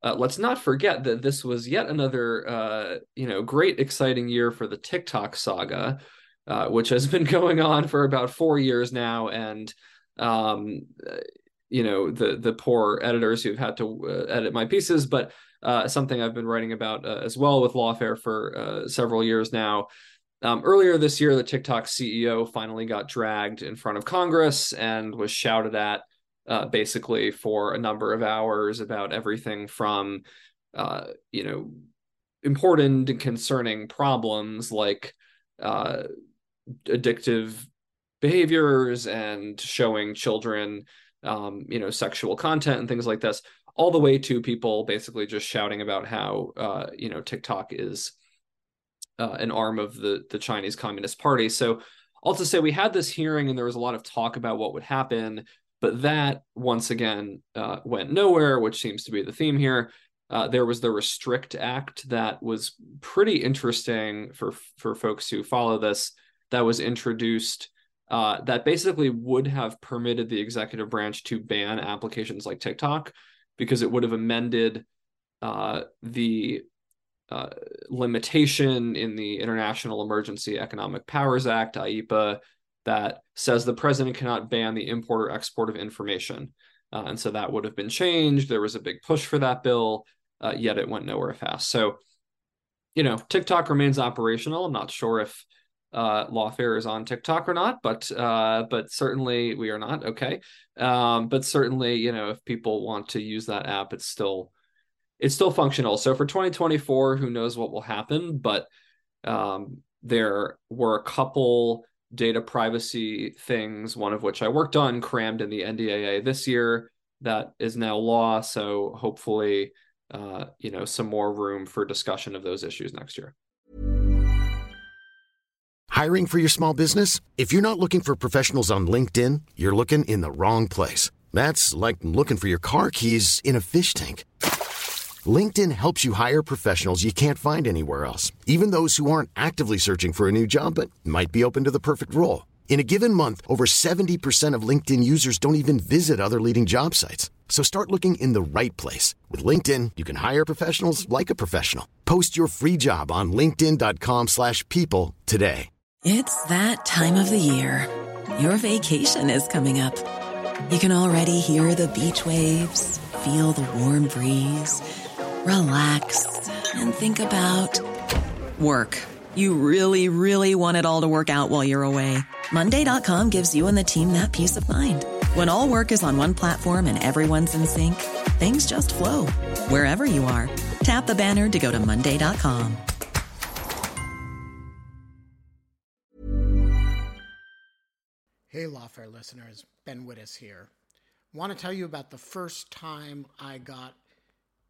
Speaker 9: uh, let's not forget that this was yet another uh, you know great exciting year for the TikTok saga, uh, which has been going on for about four years now, and um, you know the the poor editors who've had to uh, edit my pieces, but uh, something I've been writing about as well with Lawfare for several years now. Um, earlier this year, the TikTok CEO finally got dragged in front of Congress and was shouted at uh, basically for a number of hours about everything from, uh, you know, important and concerning problems like uh, addictive behaviors and showing children, um, you know, sexual content and things like this, all the way to people basically just shouting about how, uh, you know, TikTok is uh, an arm of the the Chinese Communist Party. So all to say, we had this hearing and there was a lot of talk about what would happen, but that once again uh, went nowhere, which seems to be the theme here. Uh, there was the Restrict Act that was pretty interesting for for folks who follow this. That was introduced. Uh, that basically would have permitted the executive branch to ban applications like TikTok because it would have amended uh, the uh, limitation in the International Emergency Economic Powers Act, IEEPA, that says the president cannot ban the import or export of information. Uh, and so that would have been changed. There was a big push for that bill, uh, yet it went nowhere fast. So, you know, TikTok remains operational. I'm not sure if uh, Lawfare is on TikTok or not, but uh, but certainly we are not. Okay, um, but certainly you know if people want to use that app, it's still it's still functional. So for 2024, who knows what will happen? But um, there were a couple data privacy things, one of which I worked on, crammed in the NDAA this year, that is now law. So hopefully, uh, you know, some more room for discussion of those issues next year.
Speaker 10: Hiring for your small business? If you're not looking for professionals on LinkedIn, you're looking in the wrong place. That's like looking for your car keys in a fish tank. LinkedIn helps you hire professionals you can't find anywhere else, even those who aren't actively searching for a new job but might be open to the perfect role. In a given month, over 70% of LinkedIn users don't even visit other leading job sites. So start looking in the right place. With LinkedIn, you can hire professionals like a professional. Post your free job on linkedin.com slash people today.
Speaker 11: It's that time of the year. Your vacation is coming up. You can already hear the beach waves, feel the warm breeze, relax, and think about work. You really, really want it all to work out while you're away. Monday.com gives you and the team that peace of mind. When all work is on one platform and everyone's in sync, things just flow wherever you are. Tap the banner to go to Monday.com.
Speaker 2: Hey, Lawfare listeners, Ben Wittes here. Want to tell you about the first time I got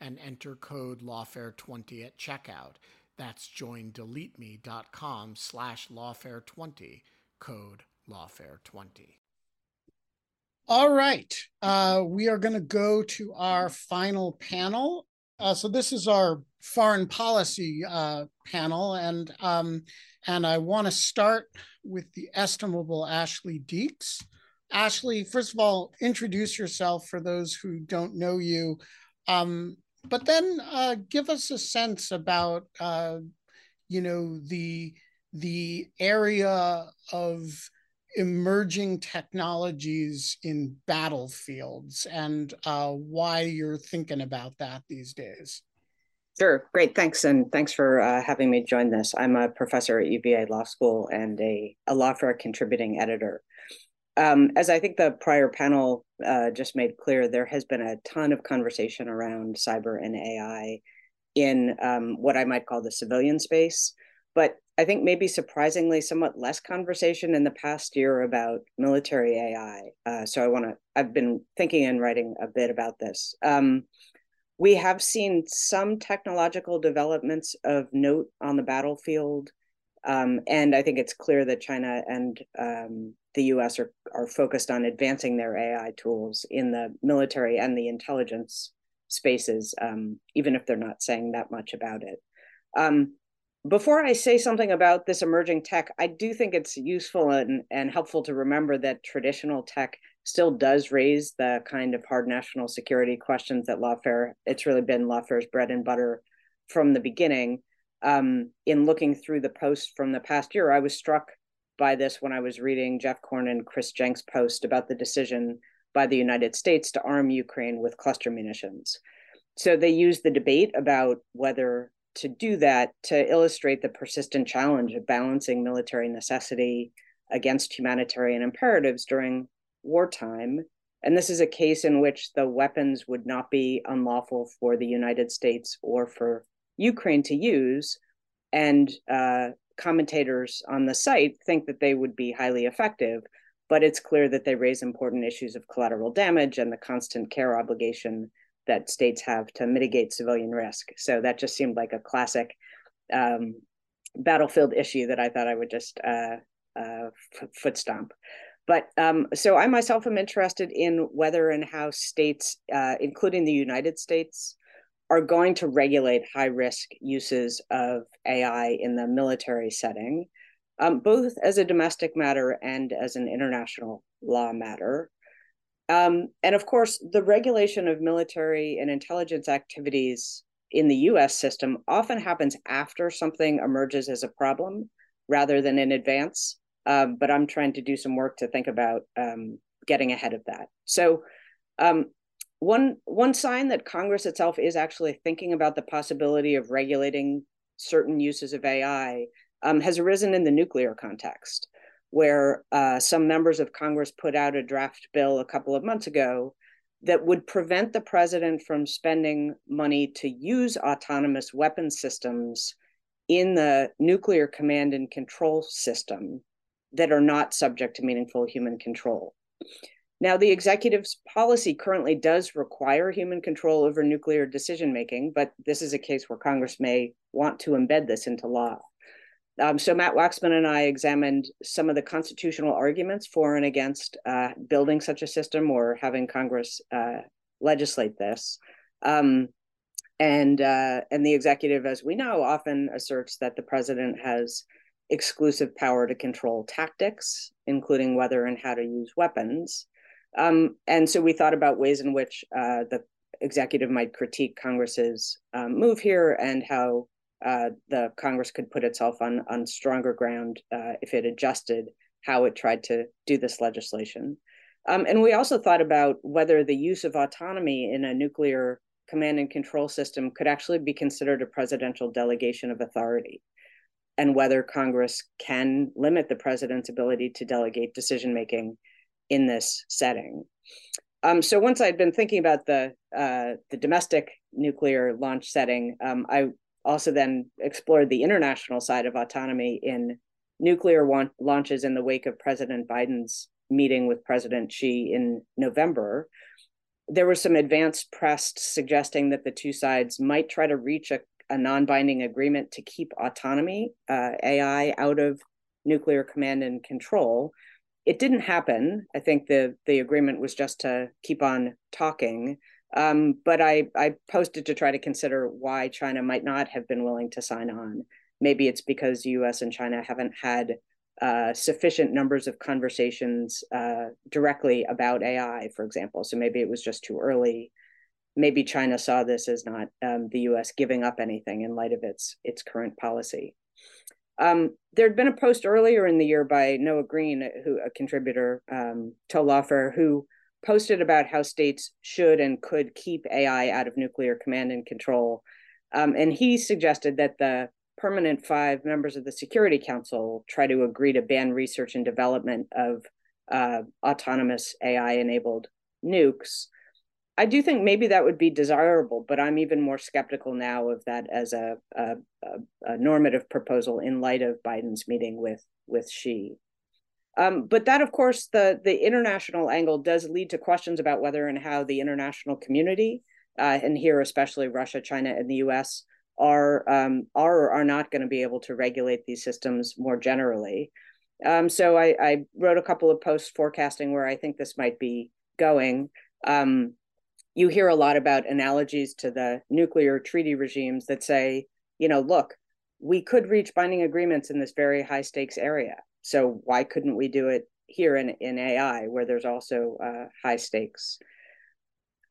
Speaker 2: and enter code lawfare20 at checkout. That's joindeleteme.com slash lawfare20, code lawfare20. All right, uh, we are going to go to our final panel. Uh, so this is our foreign policy uh, panel, and um, and I want to start with the estimable Ashley Deeks, Ashley, first of all, introduce yourself for those who don't know you, um, but then uh, give us a sense about, uh, you know, the the area of emerging technologies in battlefields and uh, why you're thinking about that these days.
Speaker 12: Sure, great, thanks, and thanks for uh, having me join this. I'm a professor at UVA Law School and a, a Lawfare contributing editor. Um, as I think the prior panel uh, just made clear, there has been a ton of conversation around cyber and AI in um, what I might call the civilian space. But I think maybe surprisingly somewhat less conversation in the past year about military AI. Uh, so I want to, I've been thinking and writing a bit about this. Um, we have seen some technological developments of note on the battlefield. Um, and I think it's clear that China and um, the US are, are focused on advancing their AI tools in the military and the intelligence spaces, um, even if they're not saying that much about it. Um, before I say something about this emerging tech, I do think it's useful and, and helpful to remember that traditional tech still does raise the kind of hard national security questions that lawfare, it's really been lawfare's bread and butter from the beginning. Um, in looking through the posts from the past year, I was struck by this when I was reading Geoff Corn and Chris Jenks' post about the decision by the United States to arm Ukraine with cluster munitions. So they used the debate about whether to do that to illustrate the persistent challenge of balancing military necessity against humanitarian imperatives during wartime. And this is a case in which the weapons would not be unlawful for the United States or for Ukraine to use. And uh, commentators on the site think that they would be highly effective, but it's clear that they raise important issues of collateral damage and the constant care obligation that states have to mitigate civilian risk. So that just seemed like a classic um, battlefield issue that I thought I would just uh, uh, foot stomp. But um, so I myself am interested in whether and how states, uh, including the United States, are going to regulate high risk uses of AI in the military setting, um, both as a domestic matter and as an international law matter. Um, and of course, the regulation of military and intelligence activities in the US system often happens after something emerges as a problem rather than in advance. Um, but I'm trying to do some work to think about um, getting ahead of that. So, um, one one sign that Congress itself is actually thinking about the possibility of regulating certain uses of AI um, has arisen in the nuclear context where uh, some members of Congress put out a draft bill a couple of months ago that would prevent the president from spending money to use autonomous weapon systems in the nuclear command and control system that are not subject to meaningful human control. Now, the executive's policy currently does require human control over nuclear decision making, but this is a case where Congress may want to embed this into law. Um, so Matt Waxman and I examined some of the constitutional arguments for and against uh, building such a system or having Congress uh, legislate this. Um, and uh, and the executive, as we know, often asserts that the president has exclusive power to control tactics, including whether and how to use weapons. Um, and so we thought about ways in which uh, the executive might critique Congress's um, move here and how uh, the Congress could put itself on on stronger ground uh, if it adjusted how it tried to do this legislation. Um, and we also thought about whether the use of autonomy in a nuclear command and control system could actually be considered a presidential delegation of authority, and whether Congress can limit the president's ability to delegate decision making in this setting. Um, so once I'd been thinking about the uh, the domestic nuclear launch setting, um, I also then explored the international side of autonomy in nuclear wa- launches in the wake of President Biden's meeting with President Xi in November. There was some advanced press suggesting that the two sides might try to reach a, a non binding agreement to keep autonomy, uh, AI, out of nuclear command and control. It didn't happen. I think the, the agreement was just to keep on talking. Um, but I, I posted to try to consider why China might not have been willing to sign on. Maybe it's because the US and China haven't had uh, sufficient numbers of conversations uh, directly about AI, for example. So maybe it was just too early. Maybe China saw this as not um, the U.S. giving up anything in light of its its current policy. Um, there had been a post earlier in the year by Noah Greene, who a contributor um, to Lawfare, who posted about how states should and could keep AI out of nuclear command and control. Um, and he suggested that the permanent five members of the Security Council try to agree to ban research and development of uh, autonomous AI enabled nukes. I do think maybe that would be desirable, but I'm even more skeptical now of that as a, a, a normative proposal in light of Biden's meeting with with Xi. Um, but that, of course, the the international angle does lead to questions about whether and how the international community, uh, and here especially Russia, China, and the U.S. are um, are or are not going to be able to regulate these systems more generally. Um, so I, I, wrote a couple of posts forecasting where I think this might be going. Um, you hear a lot about analogies to the nuclear treaty regimes that say, you know, look, we could reach binding agreements in this very high stakes area. So why couldn't we do it here in, in AI where there's also uh, high stakes?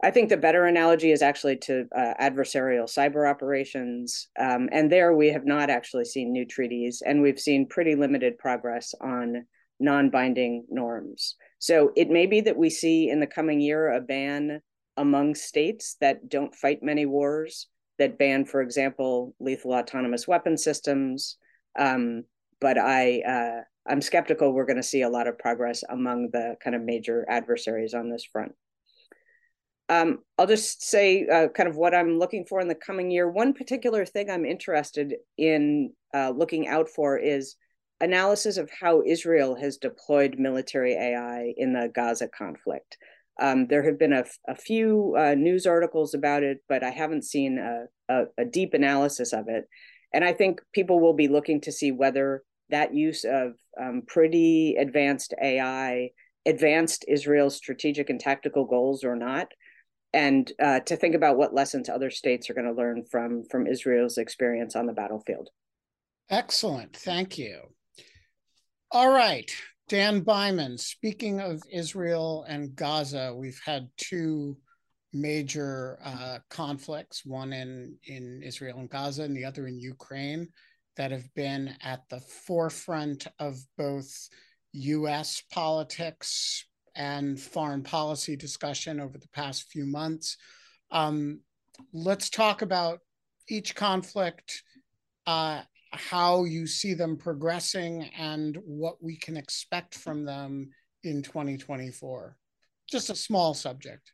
Speaker 12: I think the better analogy is actually to uh, adversarial cyber operations. Um, and there we have not actually seen new treaties, and we've seen pretty limited progress on non binding norms. So it may be that we see in the coming year a ban among states that don't fight many wars, that ban, for example, lethal autonomous weapon systems. Um, but I, uh, I'm skeptical we're going to see a lot of progress among the kind of major adversaries on this front. Um, I'll just say uh, kind of what I'm looking for in the coming year. One particular thing I'm interested in uh, looking out for is analysis of how Israel has deployed military AI in the Gaza conflict. Um, there have been a, a few uh, news articles about it, but I haven't seen a, a, a, deep analysis of it. And I think people will be looking to see whether that use of um, pretty advanced AI advanced Israel's strategic and tactical goals or not, and uh, to think about what lessons other states are going to learn from from Israel's experience on the battlefield.
Speaker 2: Excellent, thank you. All right, Dan Byman, speaking of Israel and Gaza, we've had two major uh, conflicts, one in, in Israel and Gaza and the other in Ukraine, that have been at the forefront of both US politics and foreign policy discussion over the past few months. Um, let's talk about each conflict uh, how you see them progressing and what we can expect from them in 2024. Just a small subject.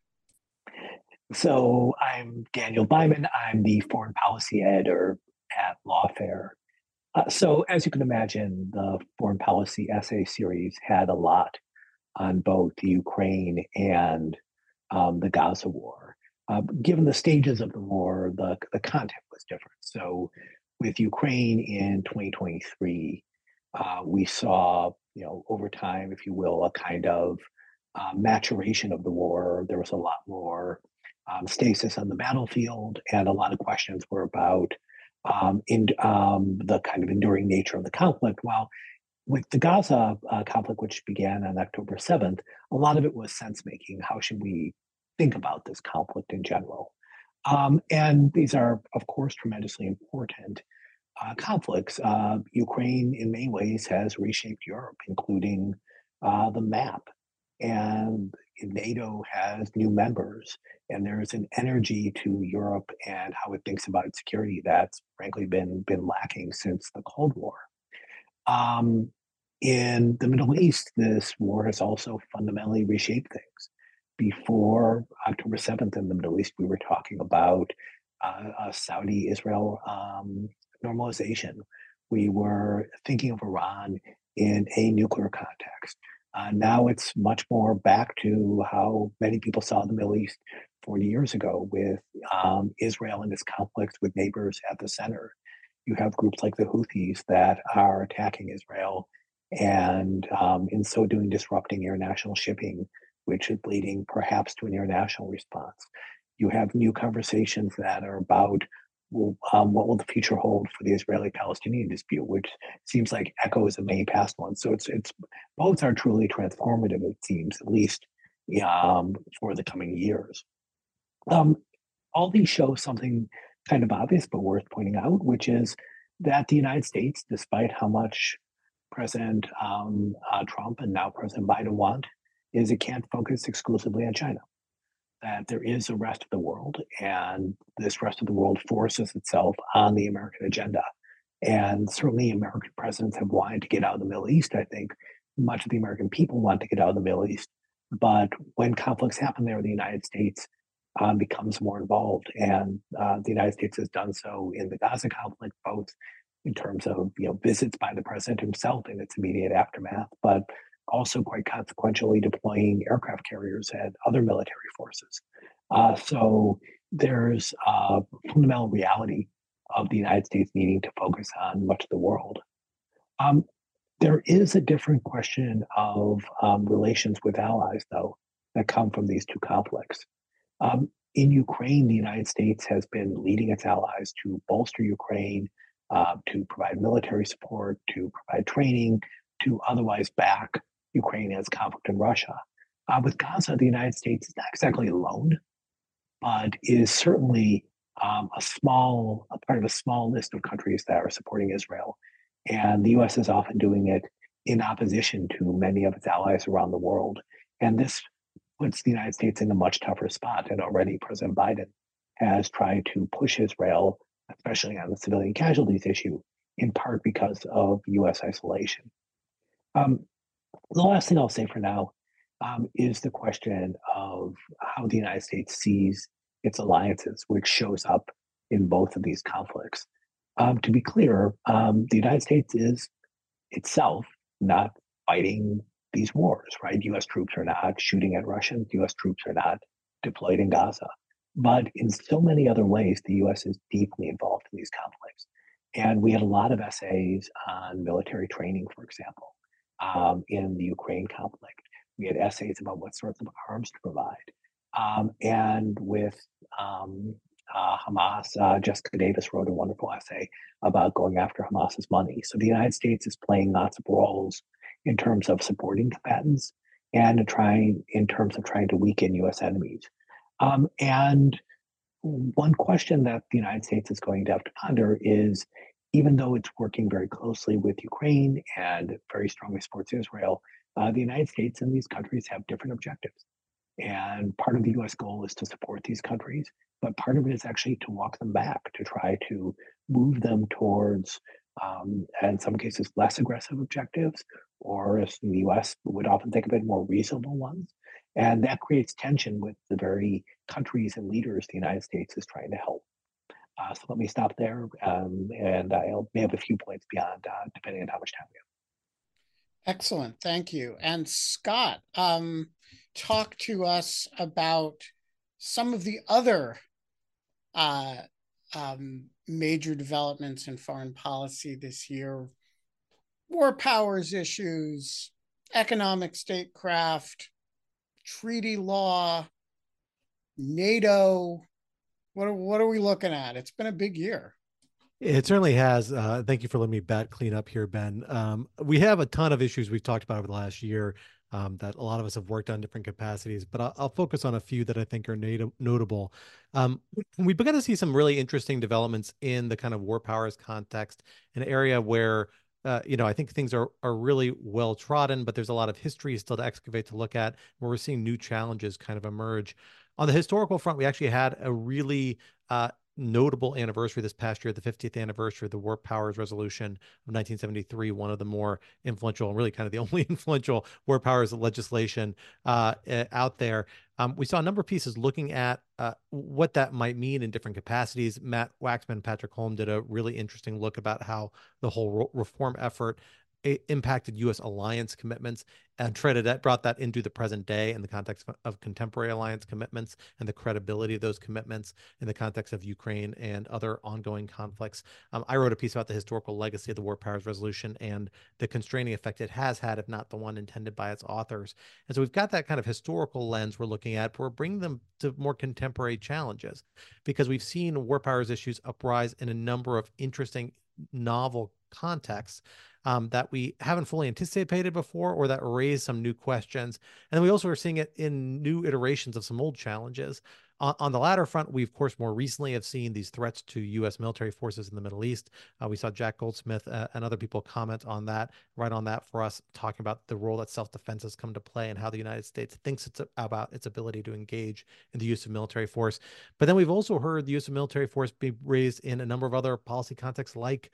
Speaker 13: So I'm Daniel Byman. I'm the foreign policy editor at Lawfare. Uh, so as you can imagine, the foreign policy essay series had a lot on both the Ukraine and um, the Gaza war. Uh, given the stages of the war, the, the content was different. So with Ukraine in 2023, uh, we saw, you know, over time, if you will, a kind of uh, maturation of the war. There was a lot more um, stasis on the battlefield, and a lot of questions were about um, in um, the kind of enduring nature of the conflict. While with the Gaza uh, conflict, which began on October 7th, a lot of it was sense making. How should we think about this conflict in general? Um, and these are, of course, tremendously important uh, conflicts. Uh, Ukraine, in many ways, has reshaped Europe, including uh, the map. And NATO has new members, and there's an energy to Europe and how it thinks about security that's frankly been been lacking since the Cold War. Um, in the Middle East, this war has also fundamentally reshaped things before October 7th in the Middle East, we were talking about uh, Saudi Israel um, normalization. We were thinking of Iran in a nuclear context. Uh, now it's much more back to how many people saw the Middle East 40 years ago with um, Israel and its conflicts with neighbors at the center. You have groups like the Houthis that are attacking Israel and um, in so doing disrupting international shipping which is leading perhaps to an international response. You have new conversations that are about um, what will the future hold for the Israeli-Palestinian dispute, which seems like echoes of many past ones. So it's it's both are truly transformative. It seems at least um, for the coming years. Um, all these show something kind of obvious but worth pointing out, which is that the United States, despite how much President um, uh, Trump and now President Biden want, is it can't focus exclusively on China that there is a rest of the world, and this rest of the world forces itself on the American agenda. And certainly, American presidents have wanted to get out of the Middle East. I think much of the American people want to get out of the Middle East. But when conflicts happen there, the United States um, becomes more involved, and uh, the United States has done so in the Gaza conflict, both in terms of you know visits by the president himself in its immediate aftermath, but also quite consequentially deploying aircraft carriers and other military forces. Uh, so there's a fundamental reality of the United States needing to focus on much of the world. Um, there is a different question of um, relations with allies, though, that come from these two conflicts. Um, in Ukraine, the United States has been leading its allies to bolster Ukraine, uh, to provide military support, to provide training, to otherwise back Ukraine has conflict in Russia. Uh, with Gaza, the United States is not exactly alone, but is certainly um, a small, a part of a small list of countries that are supporting Israel. And the US is often doing it in opposition to many of its allies around the world. And this puts the United States in a much tougher spot. And already President Biden has tried to push Israel, especially on the civilian casualties issue, in part because of US isolation. Um, the last thing I'll say for now um, is the question of how the United States sees its alliances, which shows up in both of these conflicts. Um, to be clear, um, the United States is itself not fighting these wars, right? US troops are not shooting at Russians, US troops are not deployed in Gaza. But in so many other ways, the US is deeply involved in these conflicts. And we had a lot of essays on military training, for example um, in the Ukraine conflict. We had essays about what sorts of arms to provide. Um, and with um, uh, Hamas, uh, Jessica Davis wrote a wonderful essay about going after Hamas's money. So the United States is playing lots of roles in terms of supporting combatants and trying in terms of trying to weaken U.S. enemies. Um, and one question that the United States is going to have to ponder is even though it's working very closely with Ukraine and very strongly supports Israel, uh, the United States and these countries have different objectives. And part of the US goal is to support these countries, but part of it is actually to walk them back, to try to move them towards, um, in some cases, less aggressive objectives, or as the US would often think of it, more reasonable ones. And that creates tension with the very countries and leaders the United States is trying to help. Uh, so let me stop there, um, and I'll may have a few points beyond, uh, depending on how much time we have.
Speaker 2: Excellent, thank you. And Scott, um, talk to us about some of the other uh, um, major developments in foreign policy this year: war powers issues, economic statecraft, treaty law, NATO what are, what are we looking at? It's been a big year.
Speaker 14: It certainly has. Uh, thank you for letting me bat clean up here, Ben. Um, we have a ton of issues we've talked about over the last year um, that a lot of us have worked on different capacities, but I'll, I'll focus on a few that I think are nat- notable. Um, we begun to see some really interesting developments in the kind of war powers context, an area where uh, you know, I think things are are really well trodden, but there's a lot of history still to excavate to look at, where we're seeing new challenges kind of emerge. On the historical front, we actually had a really uh, notable anniversary this past year, the 50th anniversary of the War Powers Resolution of 1973, one of the more influential and really kind of the only influential war powers legislation uh, out there. Um, we saw a number of pieces looking at uh, what that might mean in different capacities. Matt Waxman, Patrick Holm did a really interesting look about how the whole reform effort impacted U.S. alliance commitments and that brought that into the present day in the context of contemporary alliance commitments and the credibility of those commitments in the context of Ukraine and other ongoing conflicts. Um, I wrote a piece about the historical legacy of the War Powers Resolution and the constraining effect it has had, if not the one intended by its authors. And so we've got that kind of historical lens we're looking at, but we're bringing them to more contemporary challenges because we've seen war powers issues uprise in a number of interesting novel contexts um, that we haven't fully anticipated before or that raise some new questions. And we also are seeing it in new iterations of some old challenges. On, on the latter front, we, of course, more recently have seen these threats to U.S. military forces in the Middle East. Uh, we saw Jack Goldsmith uh, and other people comment on that, right on that for us, talking about the role that self defense has come to play and how the United States thinks it's about its ability to engage in the use of military force. But then we've also heard the use of military force be raised in a number of other policy contexts, like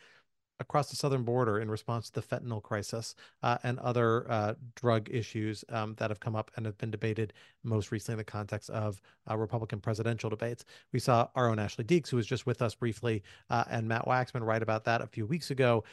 Speaker 14: across the southern border in response to the fentanyl crisis uh, and other uh, drug issues um, that have come up and have been debated most recently in the context of uh, Republican presidential debates. We saw our own Ashley Deeks, who was just with us briefly, uh, and Matt Waxman write about that a few weeks ago,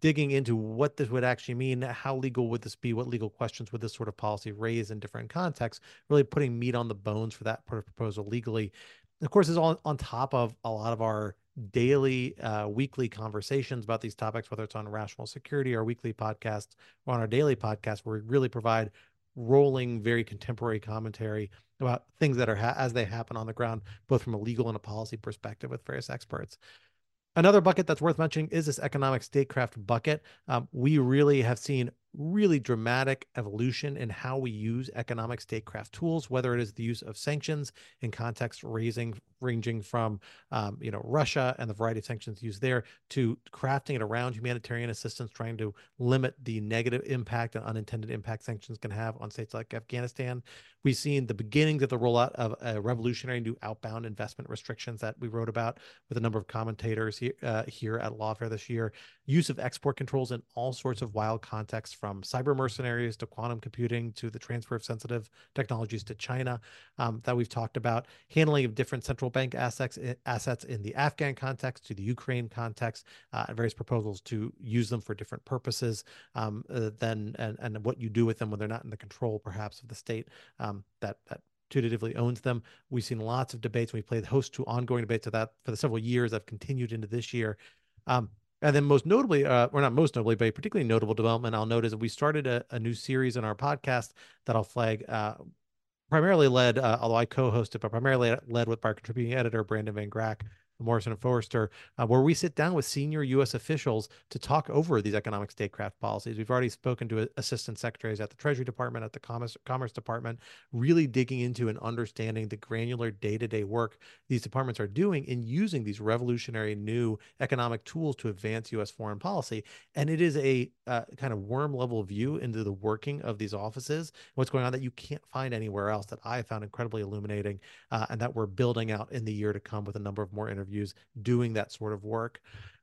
Speaker 14: digging into what this would actually mean, how legal would this be, what legal questions would this sort of policy raise in different contexts, really putting meat on the bones for that proposal legally. Of course, is all on top of a lot of our daily, uh, weekly conversations about these topics, whether it's on rational security or weekly podcasts or on our daily podcast, where we really provide rolling, very contemporary commentary about things that are ha- as they happen on the ground, both from a legal and a policy perspective with various experts. Another bucket that's worth mentioning is this economic statecraft bucket. Um, we really have seen really dramatic evolution in how we use economic statecraft tools, whether it is the use of sanctions in context raising ranging from um, you know Russia and the variety of sanctions used there to crafting it around humanitarian assistance, trying to limit the negative impact and unintended impact sanctions can have on states like Afghanistan. We've seen the beginnings of the rollout of a revolutionary new outbound investment restrictions that we wrote about with a number of commentators here, uh, here at Lawfare this year. Use of export controls in all sorts of wild contexts, from cyber mercenaries to quantum computing to the transfer of sensitive technologies to China um, that we've talked about. Handling of different central bank assets eh, assets in the Afghan context, to the Ukraine context, uh, various proposals to use them for different purposes um, uh, than and, and what you do with them when they're not in the control, perhaps, of the state um, that that putatively owns them. We've seen lots of debates. We played host to ongoing debates of that for the several years that have continued into this year. Um, and then most notably, uh, or not most notably, but particularly notable development I'll note is that we started a, a new series in our podcast that I'll flag uh, primarily led, uh, although I co-hosted, but primarily led with our contributing editor Brandon Van Grack Morrison and Foerster, uh, where we sit down with senior U.S. officials to talk over these economic statecraft policies. We've already spoken to assistant secretaries at the Treasury Department, at the Commerce, Commerce Department, really digging into and understanding the granular day to day work these departments are doing in using these revolutionary new economic tools to advance U.S. foreign policy. And it is a uh, kind of worm level view into the working of these offices, what's going on that you can't find anywhere else that I found incredibly illuminating uh, and that we're building out in the year to come with a number of more interviews interviews doing that sort of work.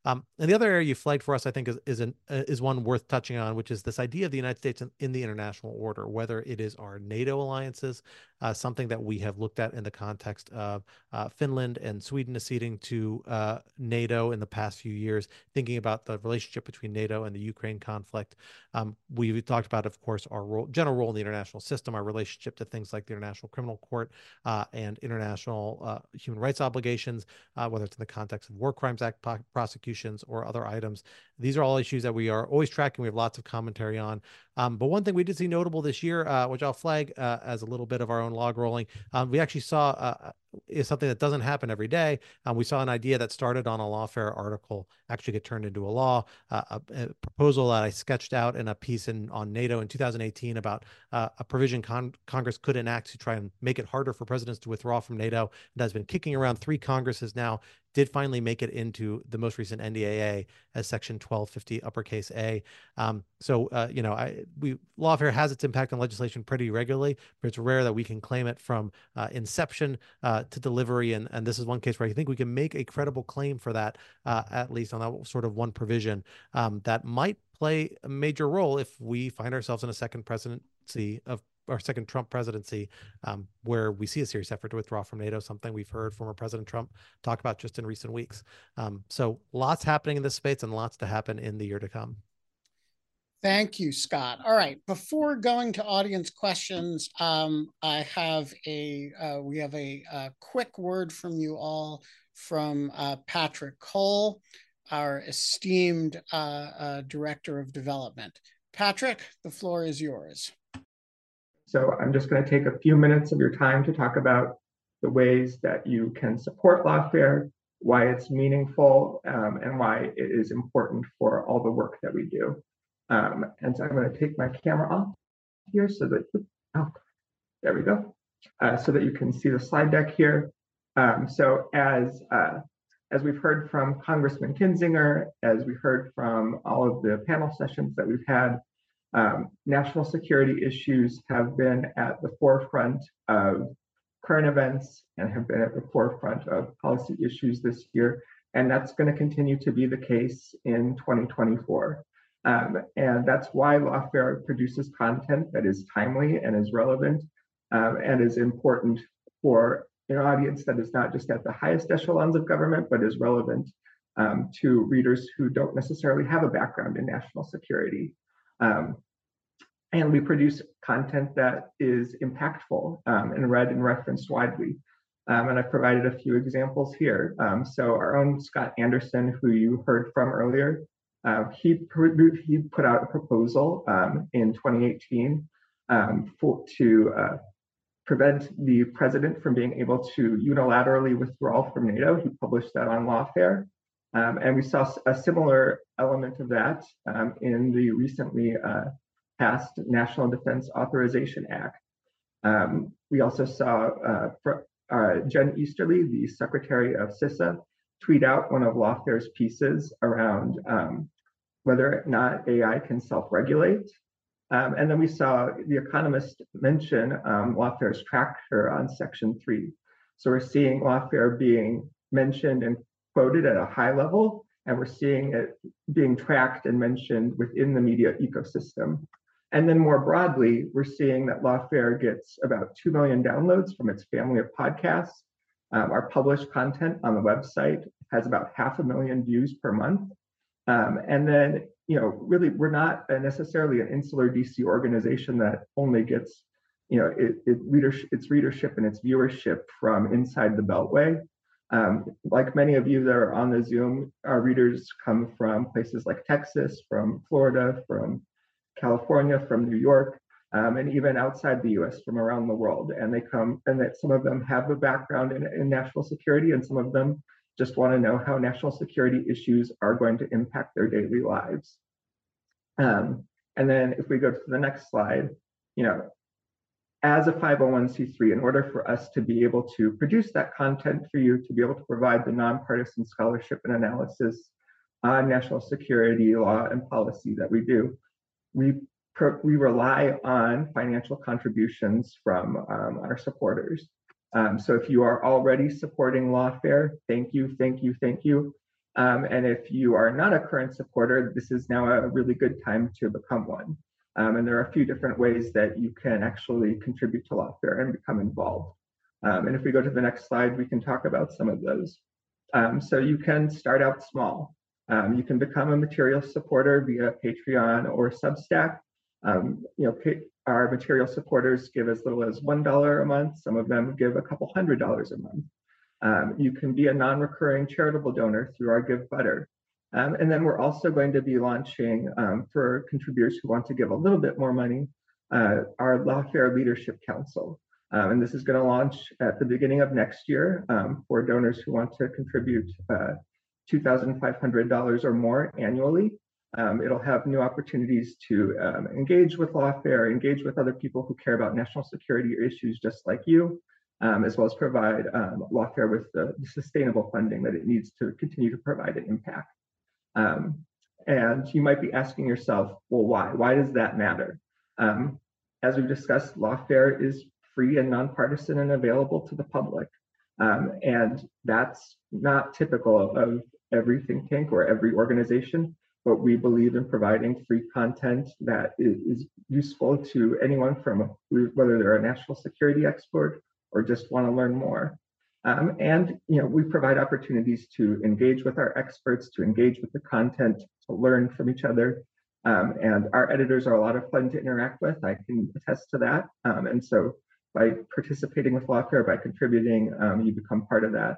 Speaker 14: Um, and the other area you flagged for us, I think, is is, an, uh, is one worth touching on, which is this idea of the United States in, in the international order, whether it is our NATO alliances, uh, something that we have looked at in the context of uh, Finland and Sweden acceding to uh, NATO in the past few years, thinking about the relationship between NATO and the Ukraine conflict. Um, we talked about, of course, our role, general role in the international system, our relationship to things like the International Criminal Court uh, and international uh, human rights obligations, whether it's in the context of War Crimes Act prosecution or other items. These are all issues that we are always tracking. We have lots of commentary on. Um, but one thing we did see notable this year, uh, which I'll flag uh, as a little bit of our own log rolling, um, we actually saw uh, is something that doesn't happen every day. Um, we saw an idea that started on a lawfare article actually get turned into a law. Uh, a, a, proposal that I sketched out in a piece in on NATO in 2018 about uh, a provision con- Congress could enact to try and make it harder for presidents to withdraw from NATO. That has been kicking around three Congresses now. Did finally make it into the most recent NDAA as Section 1250 uppercase A. Um, so uh, you know, I we lawfare has its impact on legislation pretty regularly, but it's rare that we can claim it from uh, inception uh, to delivery. And and this is one case where I think we can make a credible claim for that, uh, at least on that sort of one provision um, that might play a major role if we find ourselves in a second presidency of our second Trump presidency, um, where we see a serious effort to withdraw from NATO, something we've heard former President Trump talk about just in recent weeks. Um, so lots happening in this space and lots to happen in the year to come.
Speaker 2: Thank you, Scott. All right, before going to audience questions, um, I have a uh, we have a, a, quick word from you all from uh, Patrick Cole, our esteemed uh, uh director of development. Patrick, the floor is yours.
Speaker 15: So I'm just going to take a few minutes of your time to talk about the ways that you can support Lawfare, why it's meaningful, um, and why it is important for all the work that we do. Um, and so I'm going to take my camera off here so that, oh, there we go, uh, so that you can see the slide deck here. Um, so as uh, as we've heard from Congressman Kinzinger, as we heard from all of the panel sessions that we've had, um, national security issues have been at the forefront of current events and have been at the forefront of policy issues this year. And that's going to continue to be the case in 2024. Um, and that's why Lawfare produces content that is timely and is relevant um, and is important for an audience that is not just at the highest echelons of government, but is relevant um, to readers who don't necessarily have a background in national security. Um, and we produce content that is impactful um, and read and referenced widely. Um, and I've provided a few examples here. Um, so our own Scott Anderson, who you heard from earlier, uh, he, he put out a proposal um, in 2018 um, for, to uh, prevent the president from being able to unilaterally withdraw from NATO. He published that on Lawfare. Um, and we saw a similar element of that um, in the recently uh, passed National Defense Authorization Act. Um, we also saw uh, for, uh, Jen Easterly, the Secretary of CISA, tweet out one of Lawfare's pieces around um, whether or not AI can self-regulate. Um, and then we saw The Economist mention um, Lawfare's tracker on Section 3. So we're seeing Lawfare being mentioned and quoted at a high level, and we're seeing it being tracked and mentioned within the media ecosystem. And then more broadly, we're seeing that Lawfare gets about 2 million downloads from its family of podcasts. Um, our published content on the website has about half a million views per month. Um, and then, you know, really, we're not necessarily an insular DC organization that only gets, you know, it, it readership, its readership and its viewership from inside the Beltway. Um, like many of you that are on the Zoom, our readers come from places like Texas, from Florida, from California, from New York, um, and even outside the US from around the world. And they come, and that some of them have a background in, in national security, and some of them just want to know how national security issues are going to impact their daily lives. Um, and then if we go to the next slide, you know, as a 501c3, in order for us to be able to produce that content for you, to be able to provide the nonpartisan scholarship and analysis on national security law and policy that we do, we we rely on financial contributions from um, our supporters. Um, so if you are already supporting Lawfare, thank you, thank you, thank you. Um, and if you are not a current supporter, this is now a really good time to become one. Um, and there are a few different ways that you can actually contribute to Lawfare and become involved. Um, and if we go to the next slide, we can talk about some of those. Um, so you can start out small. Um, you can become a material supporter via Patreon or Substack. You know, our material supporters give as little as $1 a month. Some of them give a couple hundred dollars a month. Um, you can be a non-recurring charitable donor through our Givebutter. Um, and then we're also going to be launching um, for contributors who want to give a little bit more money, uh, our Lawfare Leadership Council. Um, and this is going to launch at the beginning of next year um, for donors who want to contribute uh, $2,500 or more annually. Um, it'll have new opportunities to um, engage with Lawfare, engage with other people who care about national security issues just like you, um, as well as provide um, Lawfare with the, the, sustainable funding that it needs to continue to provide an impact. Um, and you might be asking yourself, well, why? Why does that matter? Um, as we've discussed, Lawfare is free and nonpartisan and available to the public. and that's not typical of every think tank or every organization but we believe in providing free content that is useful to anyone from whether they're a national security expert or just want to learn more. Um, and you know, we provide opportunities to engage with our experts, to engage with the content, to learn from each other. Um, and our editors are a lot of fun to interact with. I can attest to that. Um, and so by participating with Lawfare, by contributing, um, you become part of that.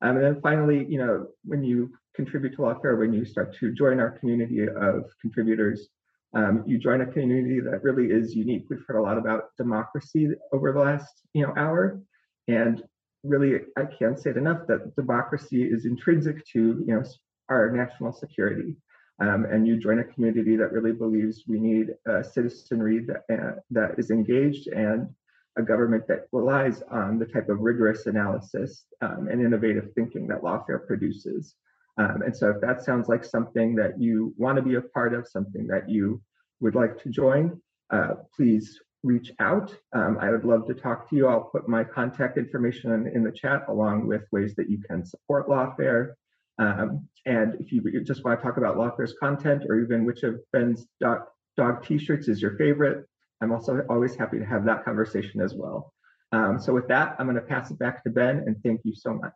Speaker 15: Um, and then finally, you know, when you contribute to Lawfare, when you start to join our community of contributors, um, you join a community that really is unique. We've heard a lot about democracy over the last, you know, hour, and really, I can't say it enough that democracy is intrinsic to, you know, our national security. Um, and you join a community that really believes we need a citizenry that, uh, that is engaged and a government that relies on the type of rigorous analysis um, and innovative thinking that lawfare produces. Um, and so if that sounds like something that you want to be a part of, something that you would like to join, uh, please reach out. Um, I would love to talk to you. I'll put my contact information in, the chat along with ways that you can support Lawfare. Um, and if you just want to talk about Lawfare's content or even which of Ben's dog, dog t-shirts is your favorite, I'm also always happy to have that conversation as well. Um, so with that, I'm going to pass it back to Ben and thank you so much.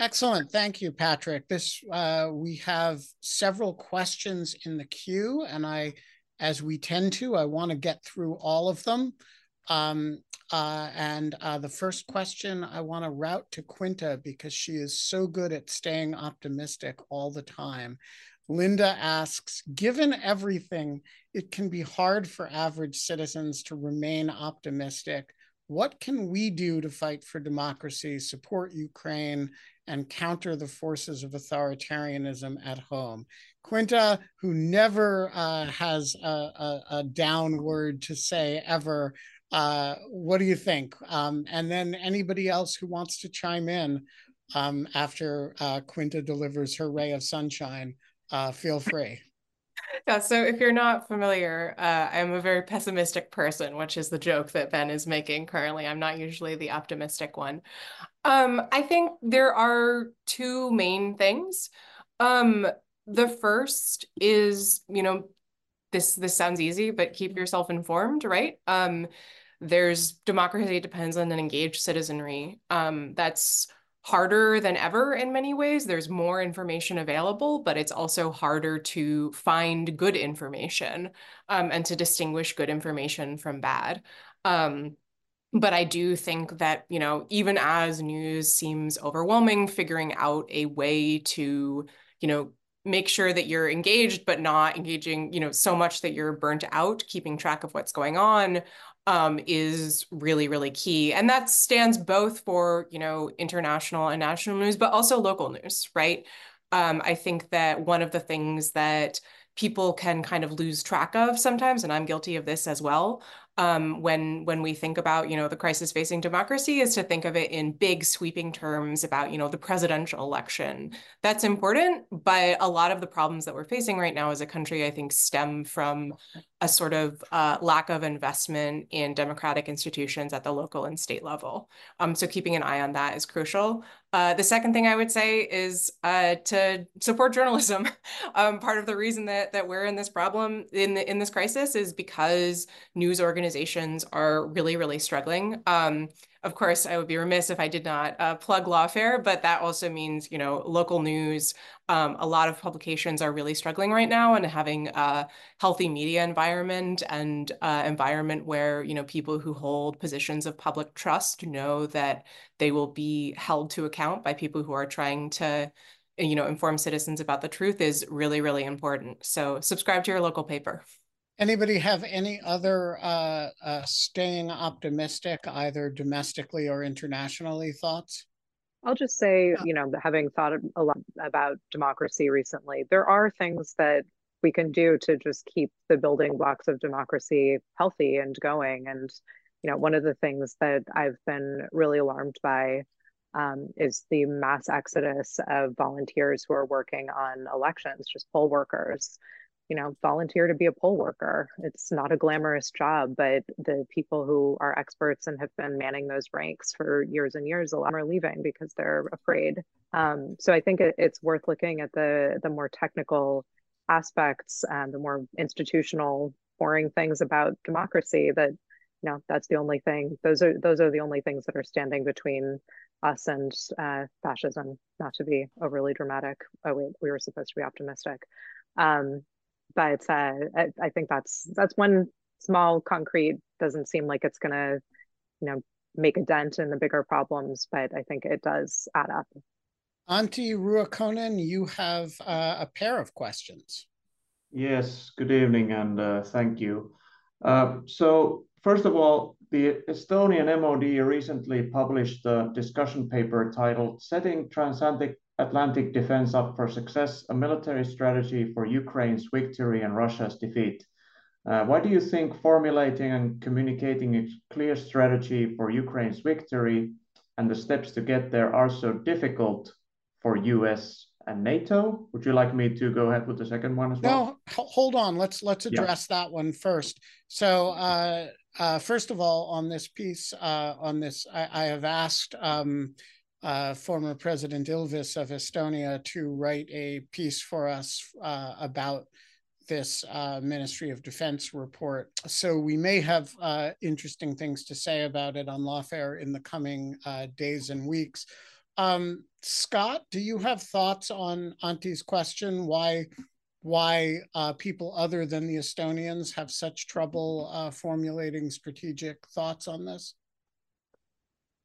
Speaker 2: Excellent. Thank you, Patrick. This uh, we have several questions in the queue, and I, as we tend to, I want to get through all of them. Um, uh, and uh, the first question I want to route to Quinta because she is so good at staying optimistic all the time. Linda asks Given everything, it can be hard for average citizens to remain optimistic. What can we do to fight for democracy, support Ukraine, and counter the forces of authoritarianism at home. Quinta, who never uh, has a, a, a, downward to say ever, uh, what do you think? Um, and then anybody else who wants to chime in um, after uh, Quinta delivers her ray of sunshine, uh, feel free.
Speaker 3: Yeah, so if you're not familiar, uh, I'm a very pessimistic person, which is the joke that Ben is making currently. I'm not usually the optimistic one. Um, I think there are two main things. Um, the first is, you know, this this sounds easy, but keep yourself informed, right? Um, there's democracy depends on an engaged citizenry. Um, that's harder than ever in many ways. There's more information available, but it's also harder to find good information um, and to distinguish good information from bad. Um, but I do think that, you know, even as news seems overwhelming, figuring out a way to, you know, make sure that you're engaged, but not engaging, you know, so much that you're burnt out, keeping track of what's going on, um, is really, really key. And that stands both for, you know, international and national news, but also local news, right? Um, I think that one of the things that people can kind of lose track of sometimes, and I'm guilty of this as well, um, when when we think about you know the crisis facing democracy is to think of it in big sweeping terms about you know the presidential election. That's important, but a lot of the problems that we're facing right now as a country, I think, stem from a sort of uh, lack of investment in democratic institutions at the local and state level. Um, so keeping an eye on that is crucial. Uh, the second thing I would say is uh, to support journalism. um, part of the reason that that we're in this problem in the, in this crisis is because news organizations are really really struggling. Um, of course, I would be remiss if I did not uh, plug Lawfare, but that also means, you know, local news. Um, a lot of publications are really struggling right now and having a healthy media environment and uh, environment where, you know, people who hold positions of public trust know that they will be held to account by people who are trying to, you know, inform citizens about the truth is really, really important. So subscribe to your local paper.
Speaker 2: Anybody have any other uh, uh, staying optimistic, either domestically or internationally, thoughts?
Speaker 4: I'll just say, you know, having thought a lot about democracy recently, there are things that we can do to just keep the building blocks of democracy healthy and going. And, you know, one of the things that I've been really alarmed by um, is the mass exodus of volunteers who are working on elections, just poll workers you know, volunteer to be a poll worker. It's not a glamorous job, but the people who are experts and have been manning those ranks for years and years, a lot are leaving because they're afraid. Um, so I think it, it's worth looking at the the more technical aspects and the more institutional, boring things about democracy. That you know, that's the only thing. Those are those are the only things that are standing between us and uh, fascism. Not to be overly dramatic. Oh wait, we were supposed to be optimistic. Um, but uh, I, I think that's that's one small concrete doesn't seem like it's going to you know make a dent in the bigger problems but i think it does add up
Speaker 2: Antti Ruokonen, you have uh, a pair of questions.
Speaker 16: Yes, good evening and uh, thank you. Uh, so, first of all, the Estonian MOD recently published a discussion paper titled Setting Transatlantic Defense Up for Success A Military Strategy for Ukraine's Victory and Russia's Defeat. Uh, why do you think formulating and communicating a clear strategy for Ukraine's victory and the steps to get there are so difficult for US and NATO. Would you like me to go ahead with the second one as well?
Speaker 2: No, hold on. Let's let's address yeah. that one first. So, uh, uh, first of all, on this piece, uh, on this, I, I have asked um, uh, former President Ilves of Estonia to write a piece for us uh, about this uh, Ministry of Defense report. So we may have interesting things to say about it on Lawfare in the coming days and weeks. Um, Scott, do you have thoughts on Antti's question? Why why uh, people other than the Estonians have such trouble uh, formulating strategic thoughts on this?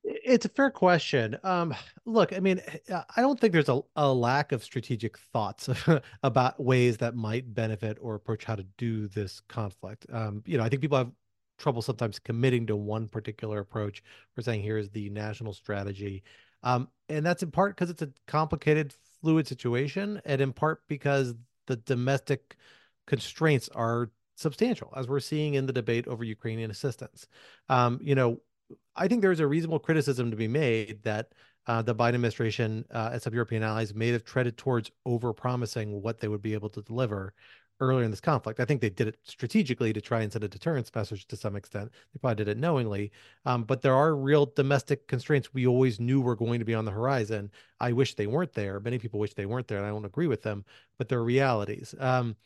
Speaker 14: It's a fair question. Um, look, I mean, I don't think there's a, a lack of strategic thoughts about ways that might benefit or approach how to do this conflict. Um, you know, I think people have trouble sometimes committing to one particular approach. We're saying here is the national strategy. Um, and that's in part because it's a complicated, fluid situation, and in part because the domestic constraints are substantial, as we're seeing in the debate over Ukrainian assistance. Um, you know, I think there's a reasonable criticism to be made that uh, the Biden administration uh, and some European allies may have treaded towards over promising what they would be able to deliver earlier in this conflict. I think they did it strategically to try and send a deterrence message to some extent. They probably did it knowingly. Um, but there are real domestic constraints we always knew were going to be on the horizon. I wish they weren't there. Many people wish they weren't there, and I don't agree with them, but they're realities. Um,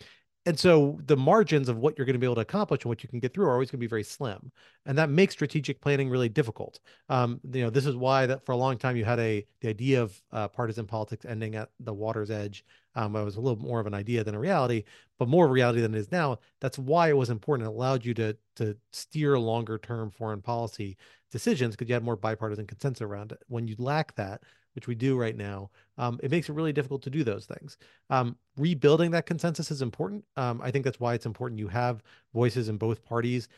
Speaker 14: and so the margins of what you're going to be able to accomplish and what you can get through are always going to be very slim, and that makes strategic planning really difficult. Um, you know, this is why that for a long time you had a the idea of uh, partisan politics ending at the water's edge. Um, it was a little more of an idea than a reality, but more reality than it is now. That's why it was important. It allowed you to to steer longer term foreign policy decisions because you had more bipartisan consensus around it. When you lack that, which we do right now, um, it makes it really difficult to do those things. Um, rebuilding that consensus is important. Um, I think that's why it's important you have voices in both parties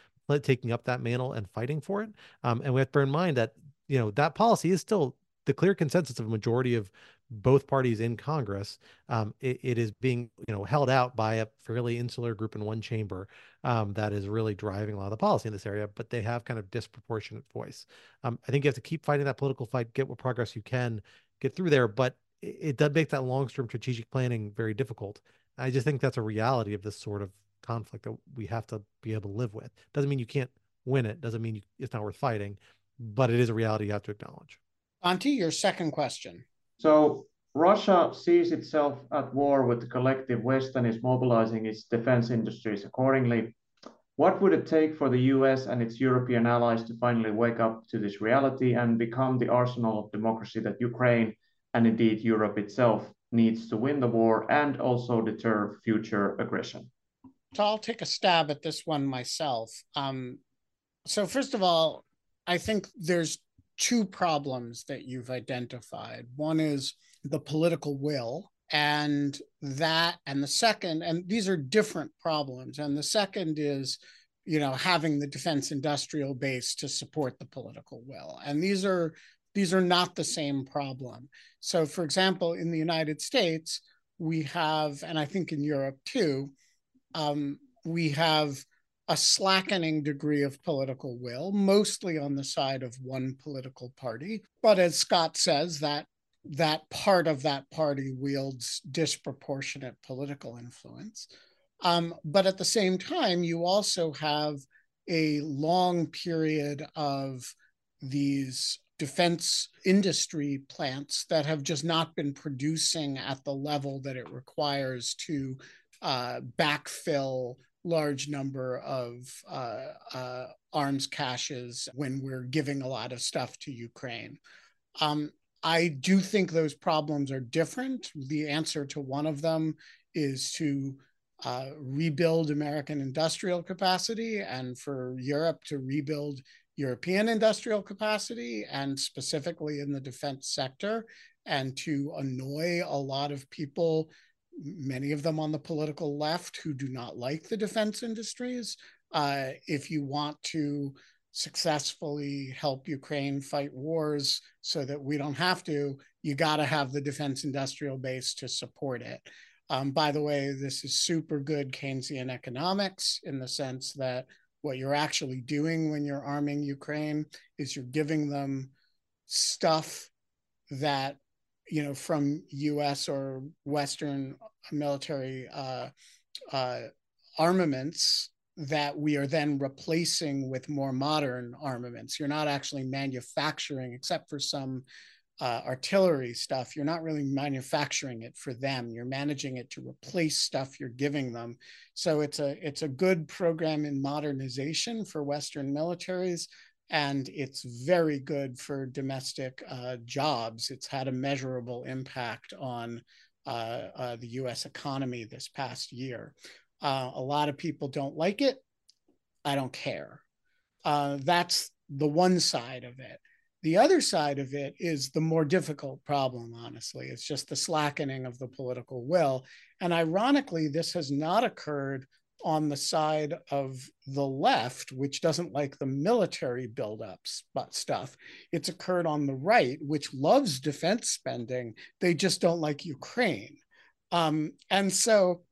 Speaker 14: taking up that mantle and fighting for it. Um, and we have to bear in mind that you know that policy is still the clear consensus of a majority of both parties in Congress. Um, it, it is being you know held out by a fairly insular group in one chamber um, that is really driving a lot of the policy in this area, but they have kind of disproportionate voice. Um, I think you have to keep fighting that political fight, get what progress you can, get through there, but it, it does make that long-term strategic planning very difficult. I just think that's a reality of this sort of conflict that we have to be able to live with. Doesn't mean you can't win it. Doesn't mean you, it's not worth fighting, but it is a reality you have to acknowledge.
Speaker 2: Antti, your second question.
Speaker 16: So Russia sees itself at war with the collective West and is mobilizing its defense industries accordingly. What would it take for the US and its European allies to finally wake up to this reality and become the arsenal of democracy that Ukraine and indeed Europe itself needs to win the war and also deter future aggression?
Speaker 2: So I'll take a stab at this one myself. Um, so, first of all, I think there's two problems that you've identified. One is the political will and that and the second and these are different problems. And the second is you know having the defense industrial base to support the political will. And these are these are not the same problem. So for example in the united states we have and i think in europe too um, we have a slackening degree of political will, mostly on the side of one political party. But as Scott says, that that part of that party wields disproportionate political influence. Um, but at the same time, you also have a long period of these defense industry plants that have just not been producing at the level that it requires to uh, backfill large number of uh, uh, arms caches when we're giving a lot of stuff to Ukraine. Um, I do think those problems are different. The answer to one of them is to uh, rebuild American industrial capacity and for Europe to rebuild European industrial capacity and specifically in the defense sector and to annoy a lot of people, many of them on the political left who do not like the defense industries. Uh, if you want to successfully help Ukraine fight wars so that we don't have to, you got to have the defense industrial base to support it. Um, by the way, this is super good Keynesian economics in the sense that what you're actually doing when you're arming Ukraine is you're giving them stuff that you know from U.S. or Western military uh, uh, armaments that we are then replacing with more modern armaments. You're not actually manufacturing, except for some uh, artillery stuff, you're not really manufacturing it for them. You're managing it to replace stuff you're giving them. So it's a it's a good program in modernization for Western militaries, and it's very good for domestic uh, jobs. It's had a measurable impact on uh, uh the U.S. economy this past year. Uh, a lot of people don't like it. I don't care. Uh, that's the one side of it the other side of it is the more difficult problem, honestly. It's just the slackening of the political will. And ironically, this has not occurred on the side of the left, which doesn't like the military buildups but stuff. It's occurred on the right, which loves defense spending. They just don't like Ukraine. Um, and so,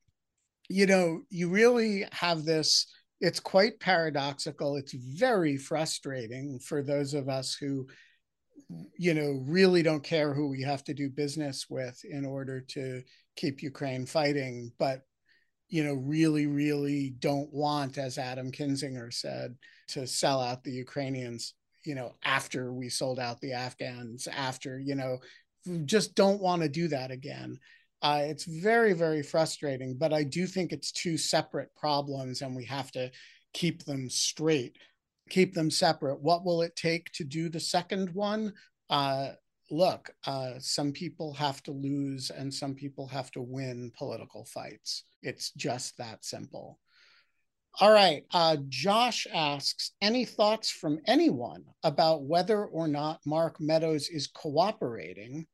Speaker 2: you know, you really have this it's quite paradoxical. It's very frustrating for those of us who, you know, really don't care who we have to do business with in order to keep Ukraine fighting, but, you know, really, really don't want, as Adam Kinzinger said, to sell out the Ukrainians, you know, after we sold out the Afghans, after, you know, just don't want to do that again. Uh, it's very, very frustrating, but I do think it's two separate problems and we have to keep them straight, keep them separate. What will it take to do the second one? Uh, look, uh, some people have to lose and some people have to win political fights. It's just that simple. All right. Uh, Josh asks Any thoughts from anyone about whether or not Mark Meadows is cooperating,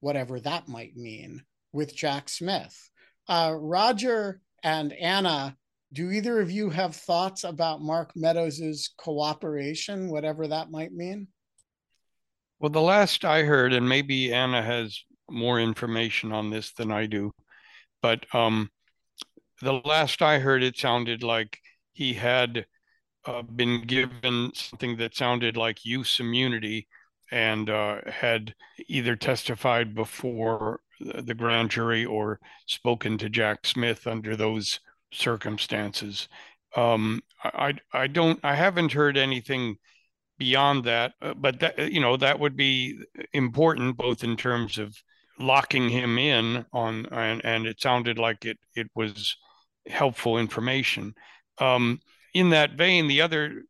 Speaker 2: whatever that might mean, with Jack Smith. Uh, Roger and Anna, do either of you have thoughts about Mark Meadows's cooperation, whatever that might mean?
Speaker 5: Well, the last I heard, and maybe Anna has more information on this than I do, but um, the last I heard, it sounded like he had uh, been given something that sounded like use immunity and uh, had either testified before the grand jury or spoken to Jack Smith under those circumstances. Um, I I don't I haven't heard anything beyond that, uh, but that you know that would be important both in terms of locking him in on and and it sounded like it it was helpful information. Um, in that vein, the other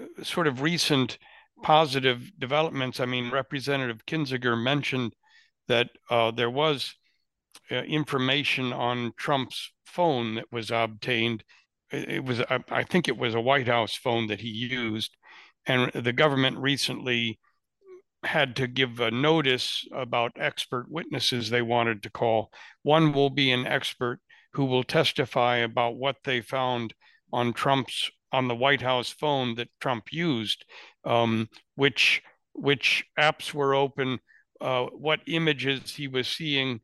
Speaker 5: uh, sort of recent positive developments. I mean, Representative Kinzinger mentioned that uh, there was uh, information on Trump's phone that was obtained. It was, I think, it was a White House phone that he used, and the government recently had to give a notice about expert witnesses they wanted to call. One will be an expert who will testify about what they found on Trump's on the White House phone that Trump used, um, which which apps were open, uh, what images he was seeing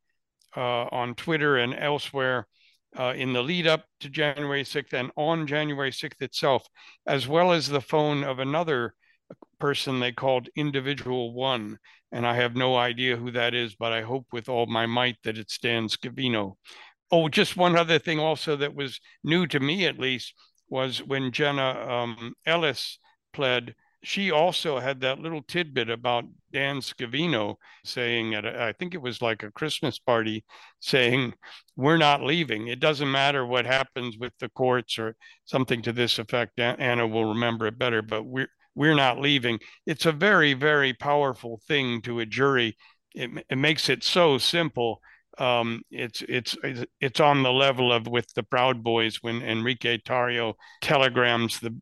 Speaker 5: uh, on Twitter and elsewhere uh, in the lead up to January 6th and on January 6th itself, as well as the phone of another person they called Individual One. And I have no idea who that is, but I hope with all my might that it's Dan Scavino. Oh, just one other thing also that was new to me at least was when Jenna um, Ellis pled she also had that little tidbit about Dan Scavino saying at a, I think it was like a Christmas party saying we're not leaving. It doesn't matter what happens with the courts or something to this effect. Anna will remember it better, but we're we're not leaving. It's a very very powerful thing to a jury. It, it makes it so simple. um, it's it's it's on the level of with the Proud Boys when Enrique Tarrio telegrams the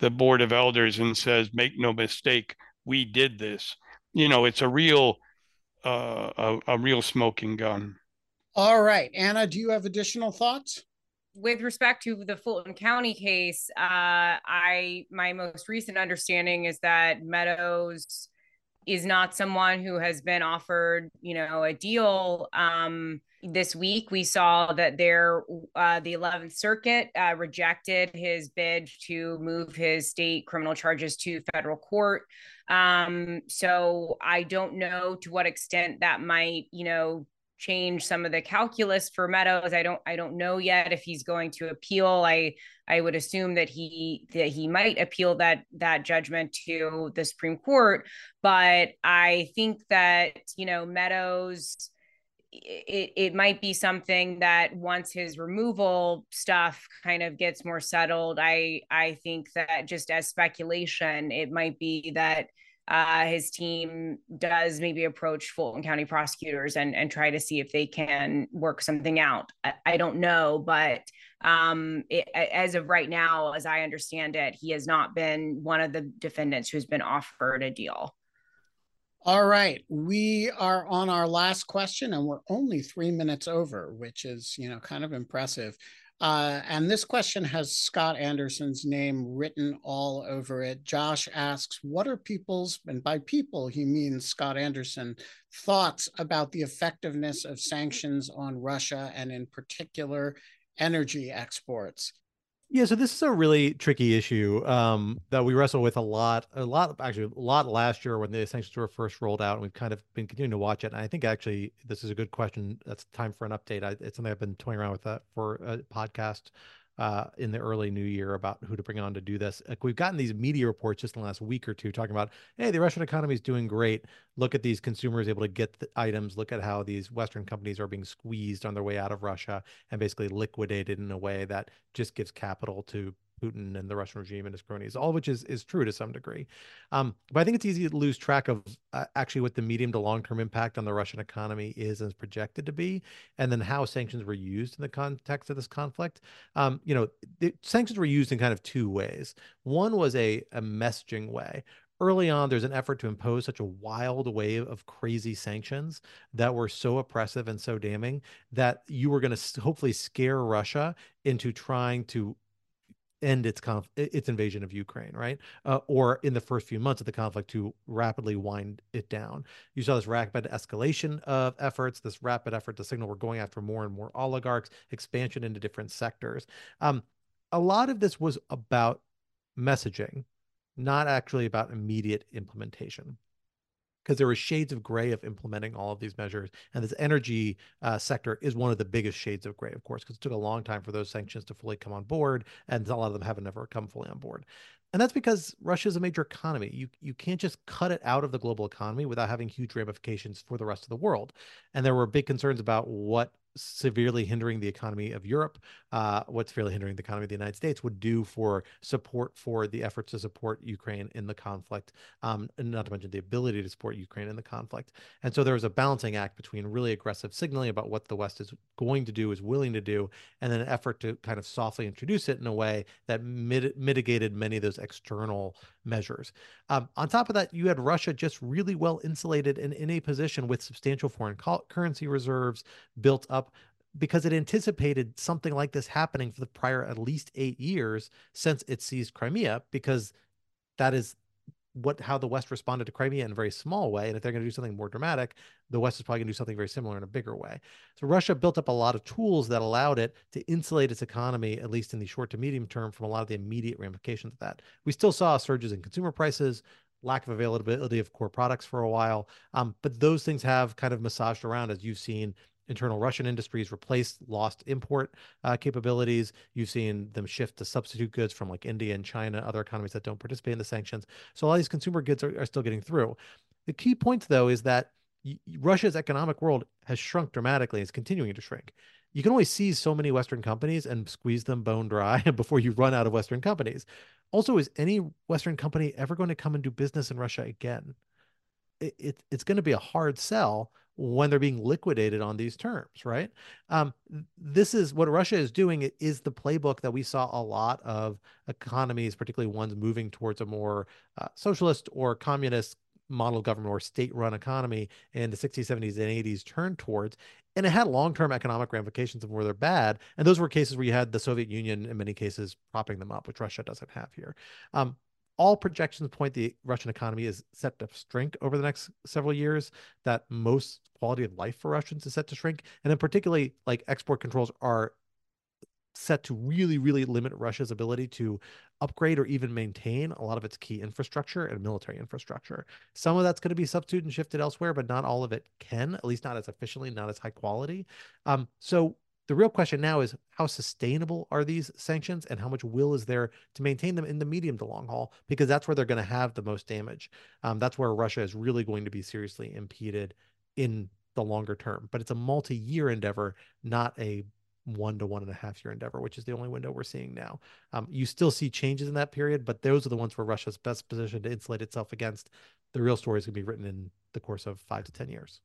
Speaker 5: the board of elders and says, "Make no mistake, we did this." You know, it's a real uh, a, a real smoking gun.
Speaker 2: All right, Anna, do you have additional thoughts?
Speaker 6: with respect to the Fulton County case, uh, I my most recent understanding is that Meadows is not someone who has been offered, you know, a deal. Um, this week, we saw that there, uh, the 11th Circuit uh, rejected his bid to move his state criminal charges to federal court. Um, so I don't know to what extent that might, you know, change some of the calculus for Meadows. I don't I don't know yet if he's going to appeal. I I would assume that he that he might appeal that that judgment to the Supreme Court, but I think that, you know, Meadows it, it might be something that once his removal stuff kind of gets more settled, I I think that just as speculation, it might be that uh, his team does maybe approach Fulton County prosecutors and and try to see if they can work something out. I, I don't know, but um, it, as of right now, as I understand it, he has not been one of the defendants who's been offered a deal.
Speaker 2: All right, we are on our last question, and we're only three minutes over, which is you know kind of impressive. Uh, and this question has Scott Anderson's name written all over it. Josh asks, What are people's, and by people, he means Scott Anderson, thoughts about the effectiveness of sanctions on Russia and, in particular, energy exports?
Speaker 14: Yeah, so this is a really tricky issue um, that we wrestle with a lot, a lot, actually, a lot last year when the sanctions were first rolled out, and we've kind of been continuing to watch it. And I think actually this is a good question. That's time for an update. I, it's something I've been toying around with that for a podcast uh, in the early new year about who to bring on to do this. Like we've gotten these media reports just in the last week or two talking about, hey, the Russian economy is doing great. Look at these consumers able to get the items. Look at how these Western companies are being squeezed on their way out of Russia and basically liquidated in a way that just gives capital to Putin and the Russian regime and his cronies, all which is is true to some degree. Um, but I think it's easy to lose track of uh, actually what the medium to long term impact on the Russian economy is and is projected to be, and then how sanctions were used in the context of this conflict. Um, you know, the, sanctions were used in kind of two ways. One was a, a messaging way early on there's an effort to impose such a wild wave of crazy sanctions that were so oppressive and so damning that you were going to hopefully scare russia into trying to end its conf- its invasion of Ukraine, right? Uh, or in the first few months of the conflict to rapidly wind it down. You saw this rapid escalation of efforts, this rapid effort to signal we're going after more and more oligarchs, expansion into different sectors. Um, a lot of this was about messaging, not actually about immediate implementation because there were shades of gray of implementing all of these measures. And this energy uh, sector is one of the biggest shades of gray, of course, because it took a long time for those sanctions to fully come on board, and a lot of them haven't ever come fully on board. And that's because Russia is a major economy. You you can't just cut it out of the global economy without having huge ramifications for the rest of the world. And there were big concerns about what severely hindering the economy of Europe, uh, what's severely hindering the economy of the United States would do for support for the efforts to support Ukraine in the conflict, um, and not to mention the ability to support Ukraine in the conflict. And so there was a balancing act between really aggressive signaling about what the West is going to do, is willing to do, and then an effort to kind of softly introduce it in a way that mit- mitigated many of those external measures. Um, on top of that, you had Russia just really well insulated and in a position with substantial foreign currency reserves built up because it anticipated something like this happening for the prior at least eight years since it seized Crimea, because that is what how the West responded to Crimea in a very small way. And if they're going to do something more dramatic, the West is probably going to do something very similar in a bigger way. So Russia built up a lot of tools that allowed it to insulate its economy, at least in the short to medium term, from a lot of the immediate ramifications of that. We still saw surges in consumer prices, lack of availability of core products for a while. Um, but those things have kind of massaged around as you've seen internal Russian industries replace lost import uh, capabilities. You've seen them shift to substitute goods from like India and China, other economies that don't participate in the sanctions. So all these consumer goods are, are still getting through. The key point, though, is that Russia's economic world has shrunk dramatically. It's continuing to shrink. You can only seize so many Western companies and squeeze them bone dry before you run out of Western companies. Also, is any Western company ever going to come and do business in Russia again? It, it, it's going to be a hard sell when they're being liquidated on these terms, right? Um, this is what Russia is doing is the playbook that we saw a lot of economies, particularly ones moving towards a more uh, socialist or communist model government or state-run economy in the 60s, 70s, and 80s turned towards. And it had long-term economic ramifications of where they're bad. And those were cases where you had the Soviet Union, in many cases, propping them up, which Russia doesn't have here. Um, all projections point the Russian economy is set to shrink over the next several years. That most quality of life for Russians is set to shrink, and then particularly like export controls are set to really, really limit Russia's ability to upgrade or even maintain a lot of its key infrastructure and military infrastructure. Some of that's going to be substituted and shifted elsewhere, but not all of it can, at least not as efficiently, not as high quality. Um, so the real question now is how sustainable are these sanctions and how much will is there to maintain them in the medium to long haul? Because that's where they're going to have the most damage. Um, that's where Russia is really going to be seriously impeded in the longer term. But it's a multi year endeavor, not a one to one and a half year endeavor, which is the only window we're seeing now. Um, you still see changes in that period, but those are the ones where Russia's best positioned to insulate itself against. The real story is going to be written in the course of five to 10 years.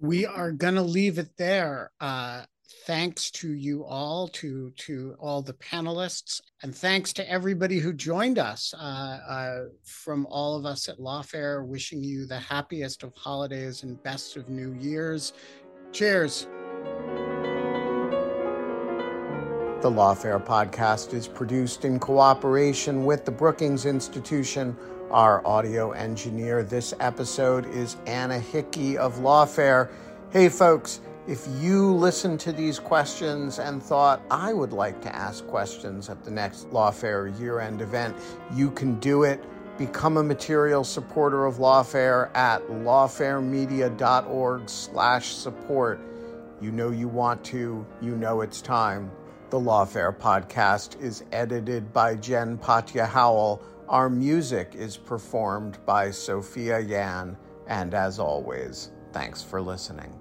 Speaker 2: We are going to leave it there. Uh, thanks to you all, to to all the panelists, and thanks to everybody who joined us. Uh, uh, from all of us at Lawfare, wishing you the happiest of holidays and best of New Year's. Cheers. The Lawfare podcast is produced in cooperation with the Brookings Institution. Our audio engineer this episode is Anna Hickey of Lawfare. Hey, folks. If you listened to these questions and thought, I would like to ask questions at the next Lawfare year end event, you can do it. Become a material supporter of Lawfare at lawfaremedia.org slash support. You know you want to, you know it's time. The Lawfare podcast is edited by Jen Patja Howell. Our music is performed by Sophia Yan. And as always, thanks for listening.